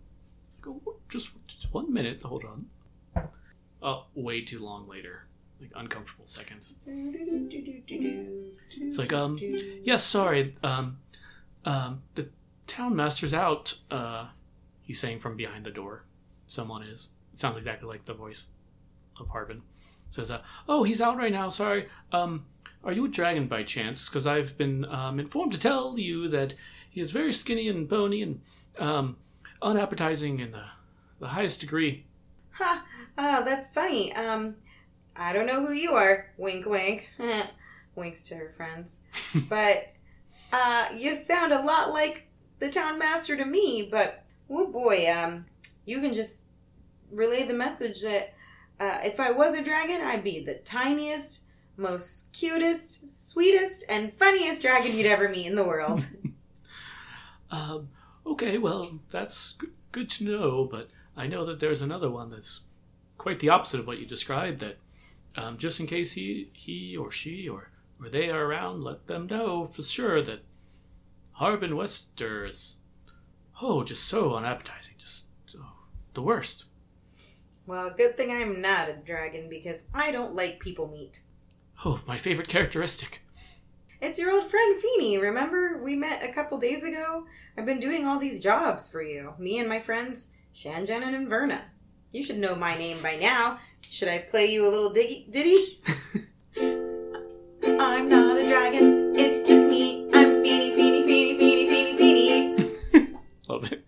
Speaker 3: Just just one minute. Hold on. Oh, way too long later. Like uncomfortable seconds. It's like, um, yes, sorry. Um, um, the town master's out. Uh, he's saying from behind the door. Someone is. It sounds exactly like the voice of Harbin. Says, uh, oh, he's out right now. Sorry. Um, are you a dragon by chance? Because I've been um, informed to tell you that he is very skinny and bony and um, unappetizing in the the highest degree.
Speaker 1: Ha! Oh, that's funny. Um, I don't know who you are. Wink, wink. Winks to her friends. but uh, you sound a lot like the town master to me. But oh boy, um, you can just relay the message that uh, if I was a dragon, I'd be the tiniest, most cutest, sweetest, and funniest dragon you'd ever meet in the world.
Speaker 3: Um, okay, well, that's g- good to know, but I know that there's another one that's quite the opposite of what you described. That um, just in case he, he or she or, or they are around, let them know for sure that Harbin Wester is, oh, just so unappetizing, just oh, the worst.
Speaker 1: well, good thing I'm not a dragon because I don't like people meat.
Speaker 3: Oh, my favorite characteristic.
Speaker 1: It's your old friend Feeny. Remember we met a couple days ago? I've been doing all these jobs for you. Me and my friends, Shanjan and Inverna. You should know my name by now. Should I play you a little diggy, ditty? I'm not a dragon. It's just me. I'm Feeny, Feeny, Feeny, Feeny, Feeny, Teeny.
Speaker 3: Love it.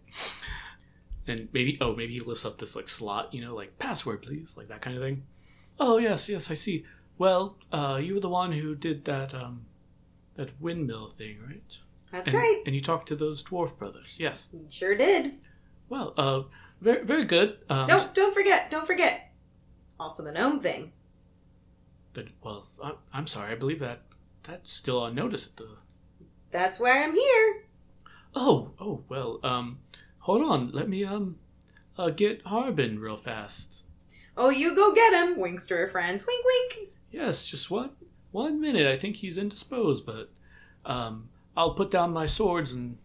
Speaker 3: And maybe, oh, maybe he lifts up this like slot, you know, like password, please, like that kind of thing. Oh yes, yes, I see. Well, uh, you were the one who did that um, that windmill thing, right?
Speaker 1: That's
Speaker 3: and,
Speaker 1: right.
Speaker 3: And you talked to those dwarf brothers. Yes.
Speaker 1: Sure did.
Speaker 3: Well, uh, very very good. Um,
Speaker 1: Don't don't forget. Don't forget. Also the gnome thing.
Speaker 3: the- well, I, I'm sorry. I believe that that's still on notice at the.
Speaker 1: That's why I'm here.
Speaker 3: Oh, oh well. Um, hold on. Let me um, uh, get Harbin real fast.
Speaker 1: Oh, you go get him. Winks to her friends. Wink, wink.
Speaker 3: Yes, just one one minute. I think he's indisposed, but um, I'll put down my swords and,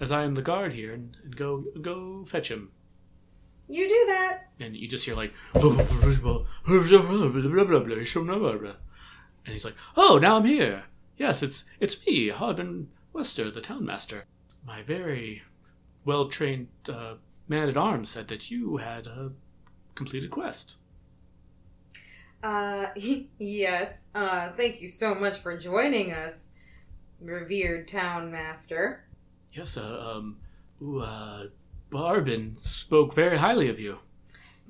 Speaker 3: as I am the guard here, and, and go go fetch him.
Speaker 1: You do that.
Speaker 3: And you just hear like, and he's like, "Oh, now I'm here. Yes, it's it's me, Harbin Wester, the town master. My very well trained uh, man at arms said that you had a completed quest."
Speaker 1: Uh, yes. Uh, thank you so much for joining us, revered town master.
Speaker 3: Yes, uh, um, ooh, uh, Barbin spoke very highly of you.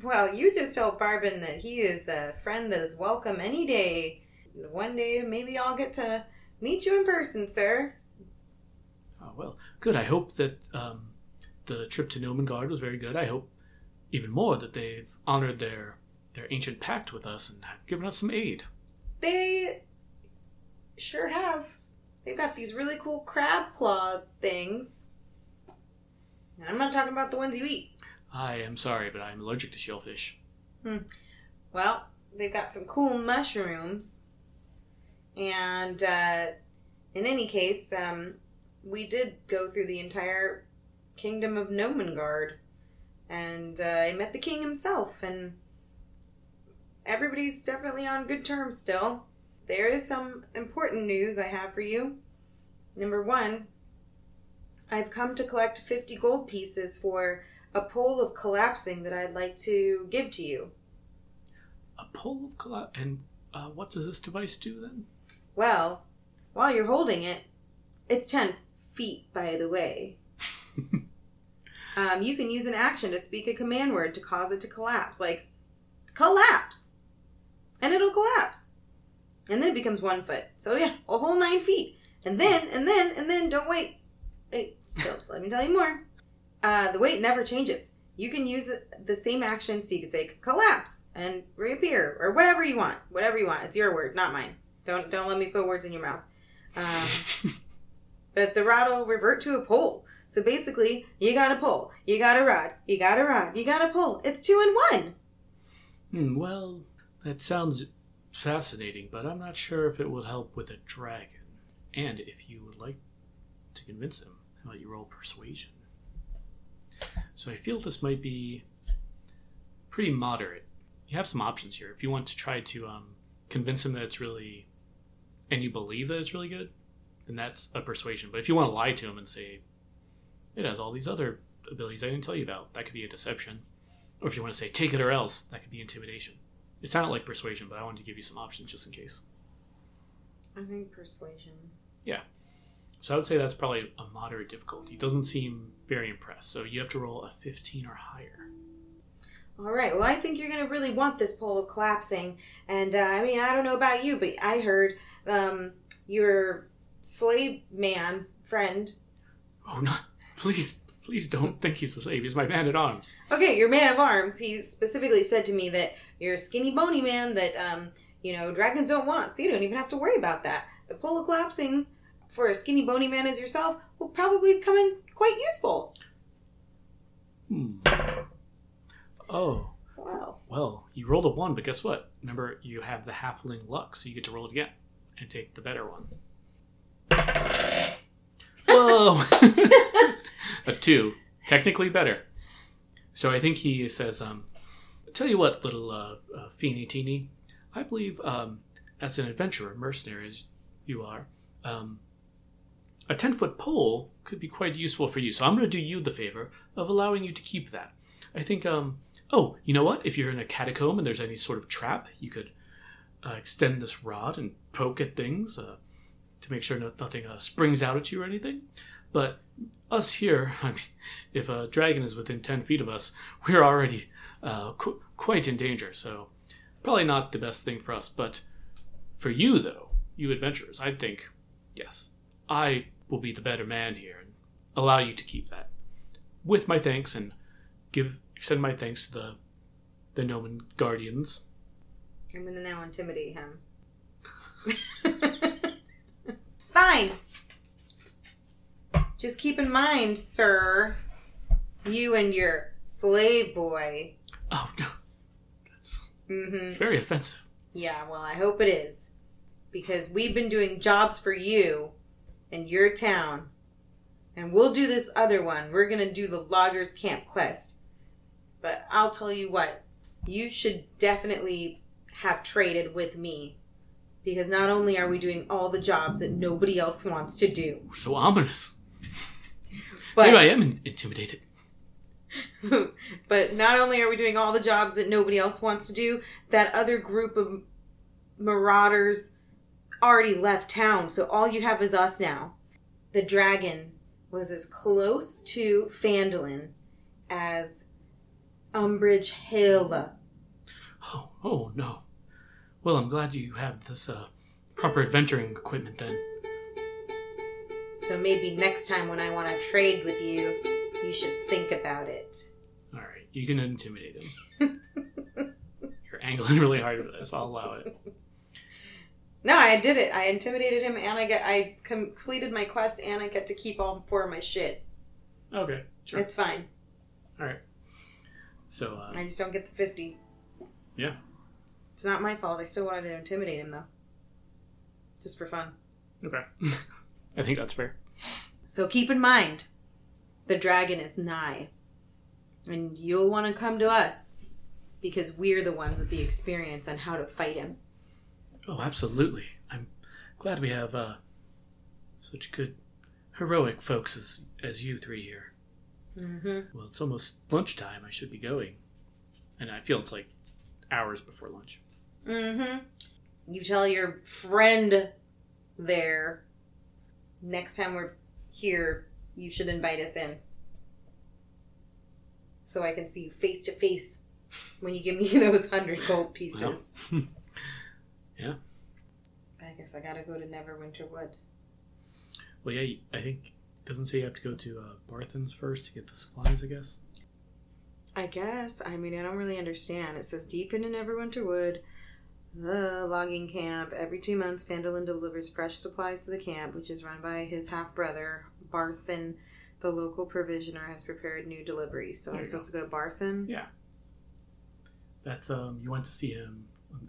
Speaker 1: Well, you just tell Barbin that he is a friend that is welcome any day. One day, maybe I'll get to meet you in person, sir.
Speaker 3: Oh, well, good. I hope that um, the trip to Nilmengard was very good. I hope even more that they've honored their their ancient pact with us and have given us some aid.
Speaker 1: They sure have. They've got these really cool crab claw things. And I'm not talking about the ones you eat.
Speaker 3: I am sorry, but I'm allergic to shellfish. Hmm.
Speaker 1: Well, they've got some cool mushrooms. And uh, in any case, um, we did go through the entire kingdom of Gnomengarde. And uh, I met the king himself, and everybody's definitely on good terms still. There is some important news I have for you. Number one, I've come to collect 50 gold pieces for a pole of collapsing that I'd like to give to you.
Speaker 3: A pole of collapse. And uh, what does this device do then?
Speaker 1: Well, while you're holding it, it's 10 feet, by the way. um, you can use an action to speak a command word to cause it to collapse. Like, collapse! And it'll collapse. And then it becomes one foot. So, yeah, a whole nine feet. And then, and then, and then, don't wait. Wait, still, let me tell you more. Uh, the weight never changes. You can use the same action, so you could say collapse and reappear, or whatever you want. Whatever you want. It's your word, not mine. Don't don't let me put words in your mouth. Um, but the rod will revert to a pole. So basically, you got a pole, you got a rod, you got a rod, you got a pole. It's two in one.
Speaker 3: Hmm, well, that sounds fascinating, but I'm not sure if it will help with a dragon. And if you would like to convince him, how about you roll persuasion? So I feel this might be pretty moderate. You have some options here. If you want to try to um, convince him that it's really, and you believe that it's really good, then that's a persuasion. But if you want to lie to him and say, it has all these other abilities I didn't tell you about, that could be a deception. Or if you want to say, take it or else, that could be intimidation. It sounded like persuasion, but I wanted to give you some options just in case.
Speaker 1: I think persuasion. Yeah.
Speaker 3: So I would say that's probably a moderate difficulty. Doesn't seem very impressed. So you have to roll a 15 or higher.
Speaker 1: All right. Well, I think you're gonna really want this pole collapsing. And uh, I mean, I don't know about you, but I heard um, your slave man friend.
Speaker 3: Oh, no. Please, please don't think he's a slave. He's my man at arms.
Speaker 1: Okay, your man of arms. He specifically said to me that you're a skinny, bony man that um, you know dragons don't want, so you don't even have to worry about that. The pole collapsing for a skinny, bony man as yourself will probably come in quite useful.
Speaker 3: Hmm. Oh,
Speaker 1: Well,
Speaker 3: well, you rolled a 1, but guess what? Remember, you have the halfling luck, so you get to roll it again and take the better one. Whoa! a 2. Technically better. So I think he says, um, tell you what, little uh, uh, Feeny Teeny, I believe um, as an adventurer, mercenary as you are, um, a 10 foot pole could be quite useful for you. So I'm going to do you the favor of allowing you to keep that. I think, um, oh, you know what? If you're in a catacomb and there's any sort of trap, you could uh, extend this rod and poke at things uh, to make sure no, nothing uh, springs out at you or anything. But us here, I mean, if a dragon is within 10 feet of us, we're already uh, qu- quite in danger. So probably not the best thing for us, but for you though, you adventurers, I think yes, I will be the better man here and allow you to keep that. With my thanks and give extend my thanks to the the Gnomon Guardians.
Speaker 1: I'm gonna now intimidate him. Fine. Just keep in mind, sir, you and your slave boy.
Speaker 3: Oh no. That's
Speaker 1: Mm-hmm.
Speaker 3: very offensive.
Speaker 1: Yeah, well, I hope it is. Because we've been doing jobs for you in your town. And we'll do this other one. We're going to do the Loggers Camp quest. But I'll tell you what, you should definitely have traded with me. Because not only are we doing all the jobs that nobody else wants to do,
Speaker 3: So ominous.
Speaker 1: but
Speaker 3: Maybe I am in- intimidated.
Speaker 1: but not only are we doing all the jobs that nobody else wants to do, that other group of marauders already left town. So all you have is us now. The dragon was as close to Phandalin as Umbrage Hill.
Speaker 3: Oh, oh no. Well, I'm glad you have this uh, proper adventuring equipment then.
Speaker 1: So maybe next time when I want to trade with you, you should think about it.
Speaker 3: All right, you can intimidate him. You're angling really hard for this. I'll allow it.
Speaker 1: No, I did it. I intimidated him, and I get I completed my quest, and I get to keep all four of my shit.
Speaker 3: Okay, sure.
Speaker 1: It's fine.
Speaker 3: All right. So, uh,
Speaker 1: I just don't get the 50.
Speaker 3: Yeah.
Speaker 1: It's not my fault. I still wanted to intimidate him, though. Just for fun.
Speaker 3: okay. I think that's fair.
Speaker 1: So keep in mind, the dragon is nigh. And you'll want to come to us because we're the ones with the experience on how to fight him.
Speaker 3: Oh, absolutely. I'm glad we have uh, such good, heroic folks as as you three here.
Speaker 1: Mm-hmm.
Speaker 3: Well, it's almost lunchtime. I should be going, and I feel it's like hours before lunch.
Speaker 1: Mm-hmm. You tell your friend there next time we're here, you should invite us in. So I can see you face to face when you give me those hundred gold pieces.
Speaker 3: Well, yeah.
Speaker 1: I guess I gotta go to Neverwinter Wood.
Speaker 3: Well, yeah. I think it doesn't say you have to go to uh, Barthen's first to get the supplies. I guess.
Speaker 1: I guess. I mean, I don't really understand. It says deep into Neverwinter Wood, the logging camp. Every two months, Phandalin delivers fresh supplies to the camp, which is run by his half brother, Barthen. The local provisioner has prepared new deliveries. So
Speaker 3: There
Speaker 1: I'm
Speaker 3: you go.
Speaker 1: supposed to go to Barthen?
Speaker 3: Yeah. That's um. You went to see him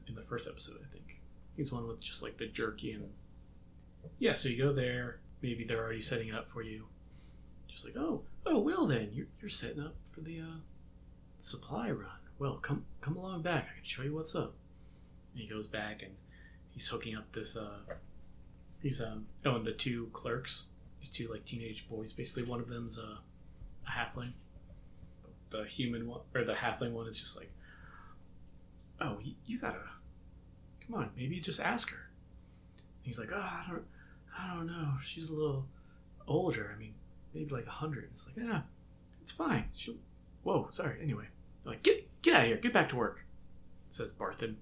Speaker 3: in the first episode, I think. He's the one with just like the jerky and. Yeah, so you go there. Maybe they're already setting it up for you. Just like, oh, oh, well then, you're you're setting up for the uh, supply run. Well, come come along back. I can show you what's up. And he goes back and he's hooking up this. uh He's um. Oh, and the two clerks. These two like teenage boys. Basically, one of them's uh, a halfling the human one or the halfling one is just like, oh, you, gotta, come on, maybe just ask her. He's like, oh, I don't, I don't know. She's a little older. I mean, maybe like a hundred. It's like, yeah, it's fine. She'll. Whoa, sorry. Anyway, They're like, get get out of here. Get back to work. Says Barthen.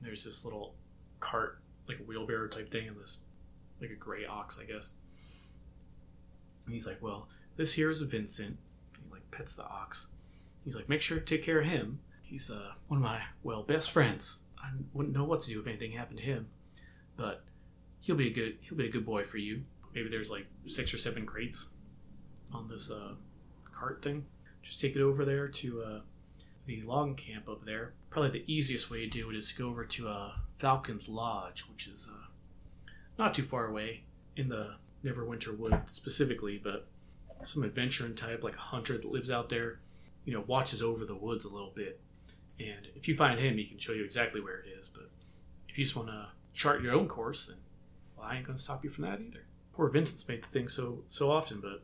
Speaker 3: There's this little cart, like a wheelbarrow type thing, and this, like a gray ox, I guess. And he's like, well, this here is a Vincent. He like pets the ox. He's like, make sure to take care of him. He's uh, one of my, well, best friends. I wouldn't know what to do if anything happened to him. But he'll be a good he'll be a good boy for you. Maybe there's like six or seven crates on this uh, cart thing. Just take it over there to uh, the log camp up there. Probably the easiest way to do it is to go over to uh, Falcon's Lodge, which is uh, not too far away in the Neverwinter Wood specifically, but some adventuring type, like a hunter that lives out there, you know, watches over the woods a little bit. And if you find him, he can show you exactly where it is. But if you just want to chart your own course, then well, I ain't gonna stop you from that either. Poor Vincent's made the thing so so often, but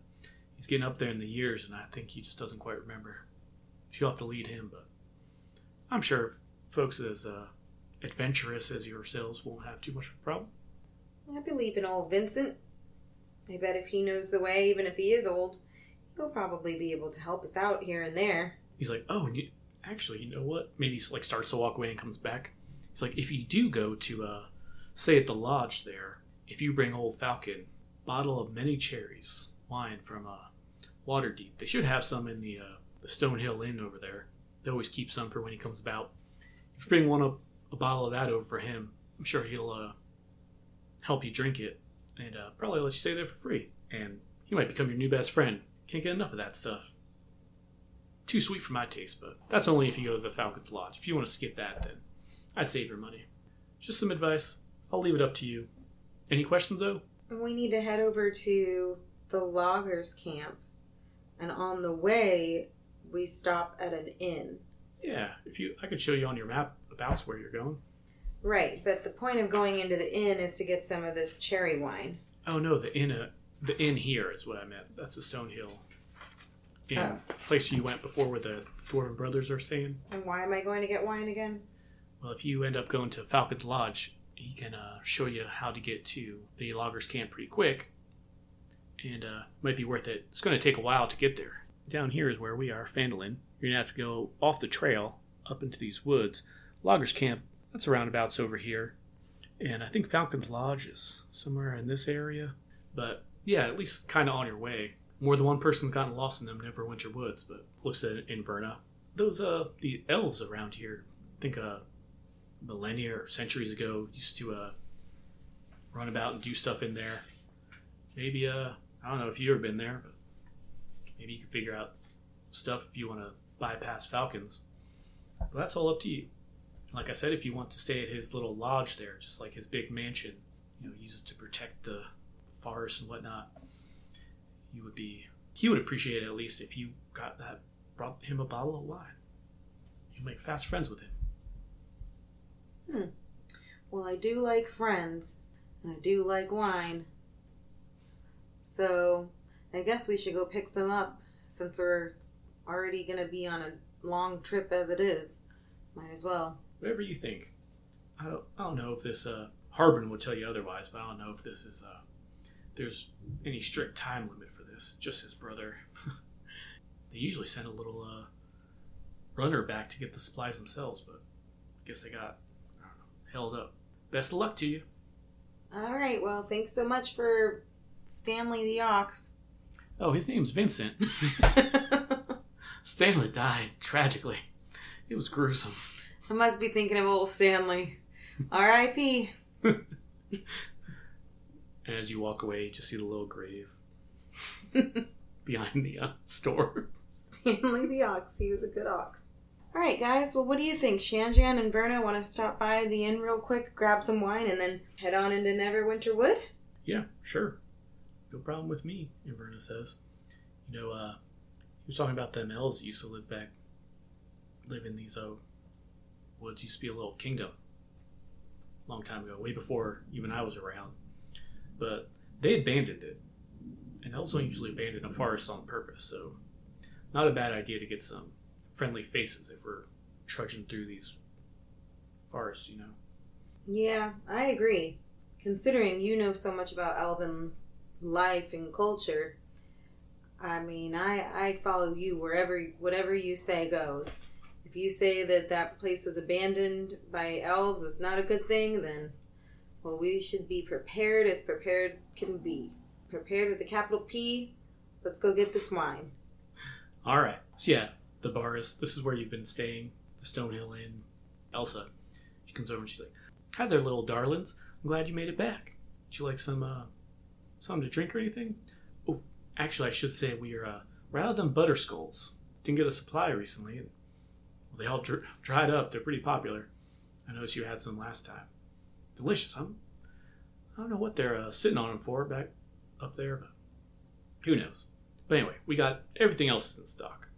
Speaker 3: he's getting up there in the years, and I think he just doesn't quite remember. You'll have to lead him, but I'm sure folks as uh, adventurous as yourselves won't have too much of a problem.
Speaker 1: I believe in old Vincent. I bet if he knows the way, even if he is old, he'll probably be able to help us out here and there.
Speaker 3: He's like, oh, you, actually, you know what? Maybe he like starts to walk away and comes back. He's like, if you do go to, uh, say at the lodge there, if you bring old Falcon, bottle of many cherries, wine from uh, Waterdeep. They should have some in the uh, the Stonehill Inn over there. They always keep some for when he comes about. If you bring one up, a bottle of that over for him, I'm sure he'll uh, help you drink it and uh, probably let you stay there for free. And he might become your new best friend. Can't get enough of that stuff. Too sweet for my taste, but that's only if you go to the Falcon's Lodge. If you want to skip that, then I'd save your money. Just some advice. I'll leave it up to you. Any questions though?
Speaker 1: We need to head over to the loggers camp, and on the way, we stop at an inn.
Speaker 3: Yeah, if you, I could show you on your map about where you're going.
Speaker 1: Right, but the point of going into the inn is to get some of this cherry wine.
Speaker 3: Oh no, the inn, uh, the inn here is what I meant. That's the Stonehill Inn,
Speaker 1: Oh.
Speaker 3: place you went before, where the Dwarven brothers are staying.
Speaker 1: And why am I going to get wine again?
Speaker 3: Well, if you end up going to Falcon's Lodge, he can uh, show you how to get to the loggers camp pretty quick, and uh, might be worth it. It's going to take a while to get there. Down here is where we are, Phandalin. You're gonna have to go off the trail up into these woods. Loggers camp, that's roundabouts over here, and I think Falcon's Lodge is somewhere in this area. But yeah, at least kind of on your way. More than one person's gotten lost in them Neverwinter Woods, but looks at Inverna. Those uh the elves around here, I think uh millennia or centuries ago used to uh, run about and do stuff in there. Maybe uh, I don't know if you've ever been there, but maybe you can figure out stuff if you want to bypass Falcons. But that's all up to you. Like I said, if you want to stay at his little lodge there, just like his big mansion, you know, uses to protect the forest and whatnot, you would be. He would appreciate it at least if you got that, brought him a bottle of wine. You make fast friends with him. Hmm.
Speaker 1: Well, I do like friends, and I do like wine. So, I guess we should go pick some up since we're already going to be on a long trip as it is. Might as well.
Speaker 3: Whatever you think. I don't, I don't know if this uh, Harbin would tell you otherwise, but I don't know if this is uh, there's any strict time limit for this. Just his brother. they usually send a little uh, runner back to get the supplies themselves, but I guess they got I don't know, held up. Best of luck to you.
Speaker 1: All right, well, thanks so much for Stanley the Ox.
Speaker 3: Oh, his name's Vincent. Stanley died tragically. It was gruesome.
Speaker 1: I must be thinking of old Stanley. R.I.P.
Speaker 3: And as you walk away, you just see the little grave behind the uh, store.
Speaker 1: Stanley the Ox. He was a good ox. All right, guys. Well, what do you think? Shanjan and Verna want to stop by the inn real quick, grab some wine, and then head on into Neverwinter Wood?
Speaker 3: Yeah, sure. No problem with me, Inverna says. You know, uh, he was talking about them elves that used to live back, live in these uh, woods. Used to be a little kingdom. a Long time ago, way before even I was around. But they abandoned it. And elves don't usually abandon a forest on purpose, so not a bad idea to get some friendly faces if we're trudging through these forests, you know.
Speaker 1: Yeah, I agree. Considering you know so much about elven life and culture, I mean, I I follow you wherever whatever you say goes. If you say that that place was abandoned by elves, it's not a good thing, then well, we should be prepared as prepared can be. Prepared with a capital P. Let's go get this wine.
Speaker 3: All right. So yeah, the bar is. This is where you've been staying, the Stonehill Inn. Elsa, she comes over and she's like, "Hi there, little darlings. I'm glad you made it back. Would you like some, uh, something to drink or anything? Oh, actually, I should say we are uh, rather than butter skulls. Didn't get a supply recently. And, they all dr- dried up. They're pretty popular. I noticed you had some last time. Delicious, huh? I don't know what they're uh, sitting on them for back up there, but who knows? But anyway, we got everything else in stock.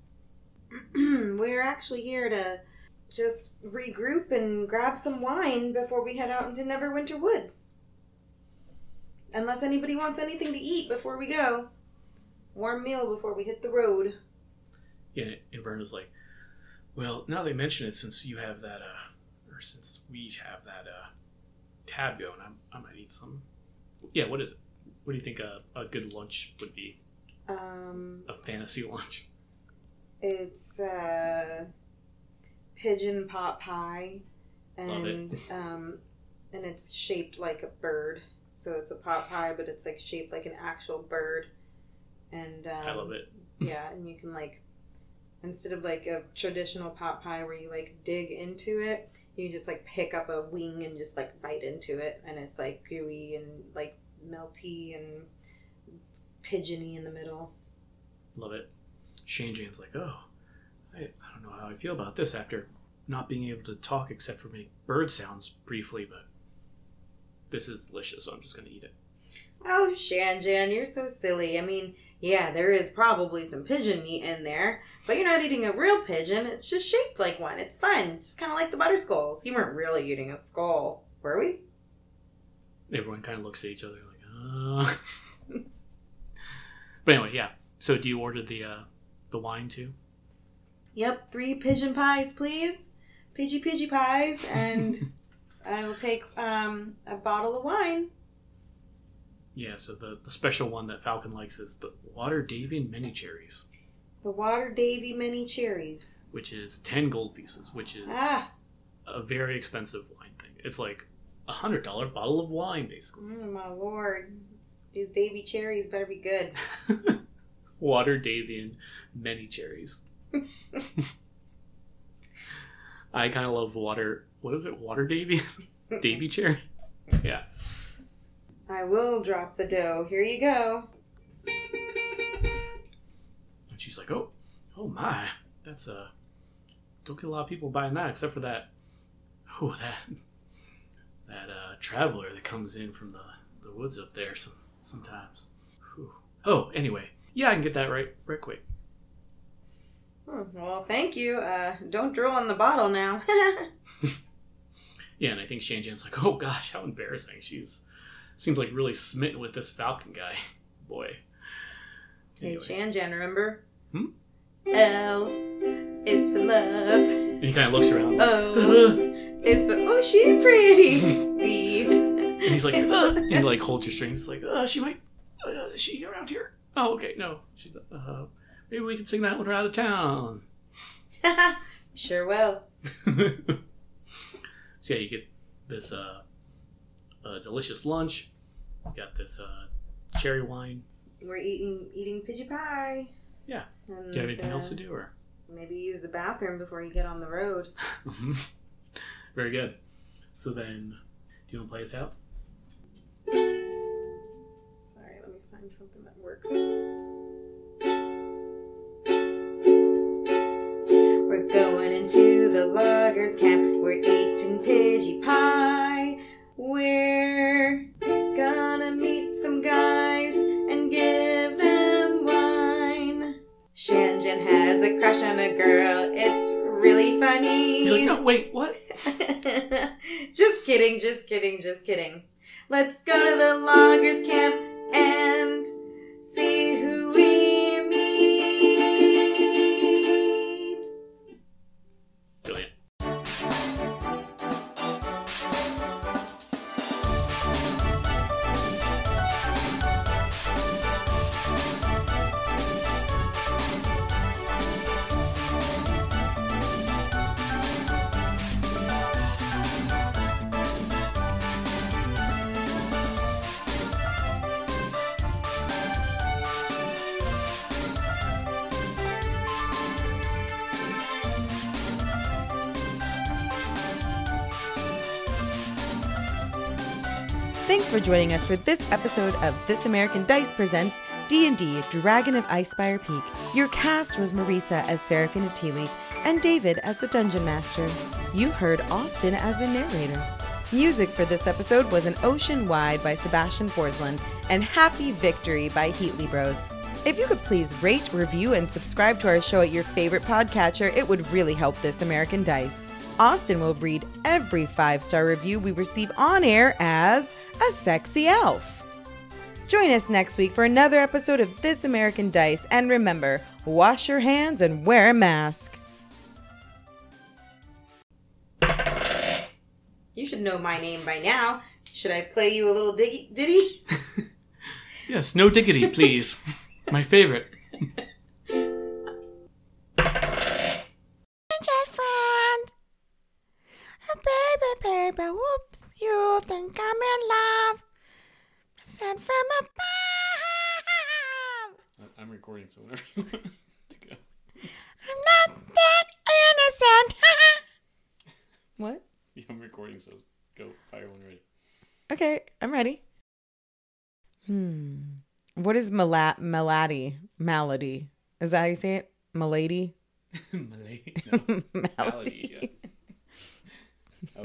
Speaker 1: We're actually here to just regroup and grab some wine before we head out into Neverwinter Wood. Unless anybody wants anything to eat before we go. Warm meal before we hit the road.
Speaker 3: Yeah, and Verna's like, well, now they mention it, since you have that, uh, or since we have that, uh, tab going, I, I might need some. Yeah, what is it? What do you think a, a good lunch would be?
Speaker 1: Um,
Speaker 3: A fantasy lunch?
Speaker 1: it's uh, pigeon pot pie
Speaker 3: Love it.
Speaker 1: and um, and it's shaped like a bird. So it's a pot pie, but it's like shaped like an actual bird. And um,
Speaker 3: I love it.
Speaker 1: Yeah, and you can like instead of like a traditional pot pie where you like dig into it, you just like pick up a wing and just like bite into it, and it's like gooey and like melty and pigeony in the middle.
Speaker 3: Love it. Shanjan's like, oh, I, I don't know how I feel about this after not being able to talk except for make bird sounds briefly, but this is delicious, so I'm just gonna eat it.
Speaker 1: Oh, Shanjan, you're so silly. I mean, yeah, there is probably some pigeon meat in there, but you're not eating a real pigeon. It's just shaped like one. It's fun. Just kind of like the butter skulls. You weren't really eating a skull, were we?
Speaker 3: Everyone kind of looks at each other like, uh. but anyway, yeah. So do you order the uh, the wine too?
Speaker 1: Yep, three pigeon pies, please. Pidgey pidgey pies, and I will take um, a bottle of wine.
Speaker 3: Yeah. So the the special one that Falcon likes is the Water Davian Mini Cherries,
Speaker 1: The Water Davy mini cherries.
Speaker 3: which is ten gold pieces, which is
Speaker 1: Ah,
Speaker 3: a very expensive wine thing. It's like a hundred dollar bottle of wine, basically.
Speaker 1: mm, my lord. These Davy cherries better be good.
Speaker 3: Water Davian Many Cherries. I kind of love water. What is it? Water Davy? Davy cherry? Yeah.
Speaker 1: I will drop the dough. Here you go.
Speaker 3: And she's like, oh, oh my. That's Uh, don't get a lot of people buying that except for that. Oh, that. That uh, traveler that comes in from the, the woods up there some, sometimes. Whew. Oh, anyway. Yeah, I can get that right, right quick.
Speaker 1: Hmm, well, thank you. Uh, don't drill on the bottle now.
Speaker 3: Yeah, and I think Shanjan's like, oh gosh, how embarrassing. She's seems like really smitten with this Falcon guy. Boy.
Speaker 1: hey,
Speaker 3: Anyway.
Speaker 1: Shanjan, remember?
Speaker 3: Hmm?
Speaker 1: L is for love.
Speaker 3: And he kind of looks around.
Speaker 1: O is for oh, she's pretty. B
Speaker 3: and he's like, "Uh," and he like holds your strings. He's like, uh, she might, uh, is she around here? Oh, okay, no. She's, uh, maybe we can sing that when we're out of town.
Speaker 1: sure will.
Speaker 3: so yeah, you get this uh, uh, delicious lunch. You got this uh, cherry wine.
Speaker 1: We're eating eating Pidgey pie.
Speaker 3: Yeah.
Speaker 1: And,
Speaker 3: Do you have anything
Speaker 1: uh,
Speaker 3: else to do, or?
Speaker 1: Maybe use the bathroom before you get on the road.
Speaker 3: Very good. So then, do you want to play us out?
Speaker 1: Sorry, let me find something that works. We're going into the loggers camp. We're eating Pidgey pie. We're gonna meet some guys and give them wine. Shanjan has a crush on a girl. It's really funny.
Speaker 3: He's like, no, wait, what?
Speaker 1: just kidding, just kidding, just kidding. Let's go to the loggers camp and see who Thanks for joining us for this episode of This American Dice Presents D&D Dragon of Icespire Peak. Your cast was Marisa as Seraphina Tealeaf and David as the Dungeon Master. You heard Austin as the narrator. Music for this episode was An Ocean Wide by Sebastian Forsland and Happy Victory by Heatley Bros. If you could please rate, review, and subscribe to our show at your favorite podcatcher, it would really help This American Dice. Austin will read every five star review we receive on air as a sexy elf. Join us next week for another episode of This American Dice, and remember wash your hands and wear a mask. You should know my name by now. Should I play you a little diggy, ditty?
Speaker 3: Yes, no diggity, please. My favorite.
Speaker 1: friend. Baby, baby. Whoops, you think I'm in love. I'm sent from above.
Speaker 3: I- I'm recording, so whenever you want to go.
Speaker 1: I'm not that innocent. what?
Speaker 3: Yeah, I'm recording, so go fire when ready.
Speaker 1: Okay, I'm ready. Hmm. What is mala- malady? Malady. Is that how you say it? Malady?
Speaker 3: Malay. No.
Speaker 1: Malady.
Speaker 3: Malady, yeah.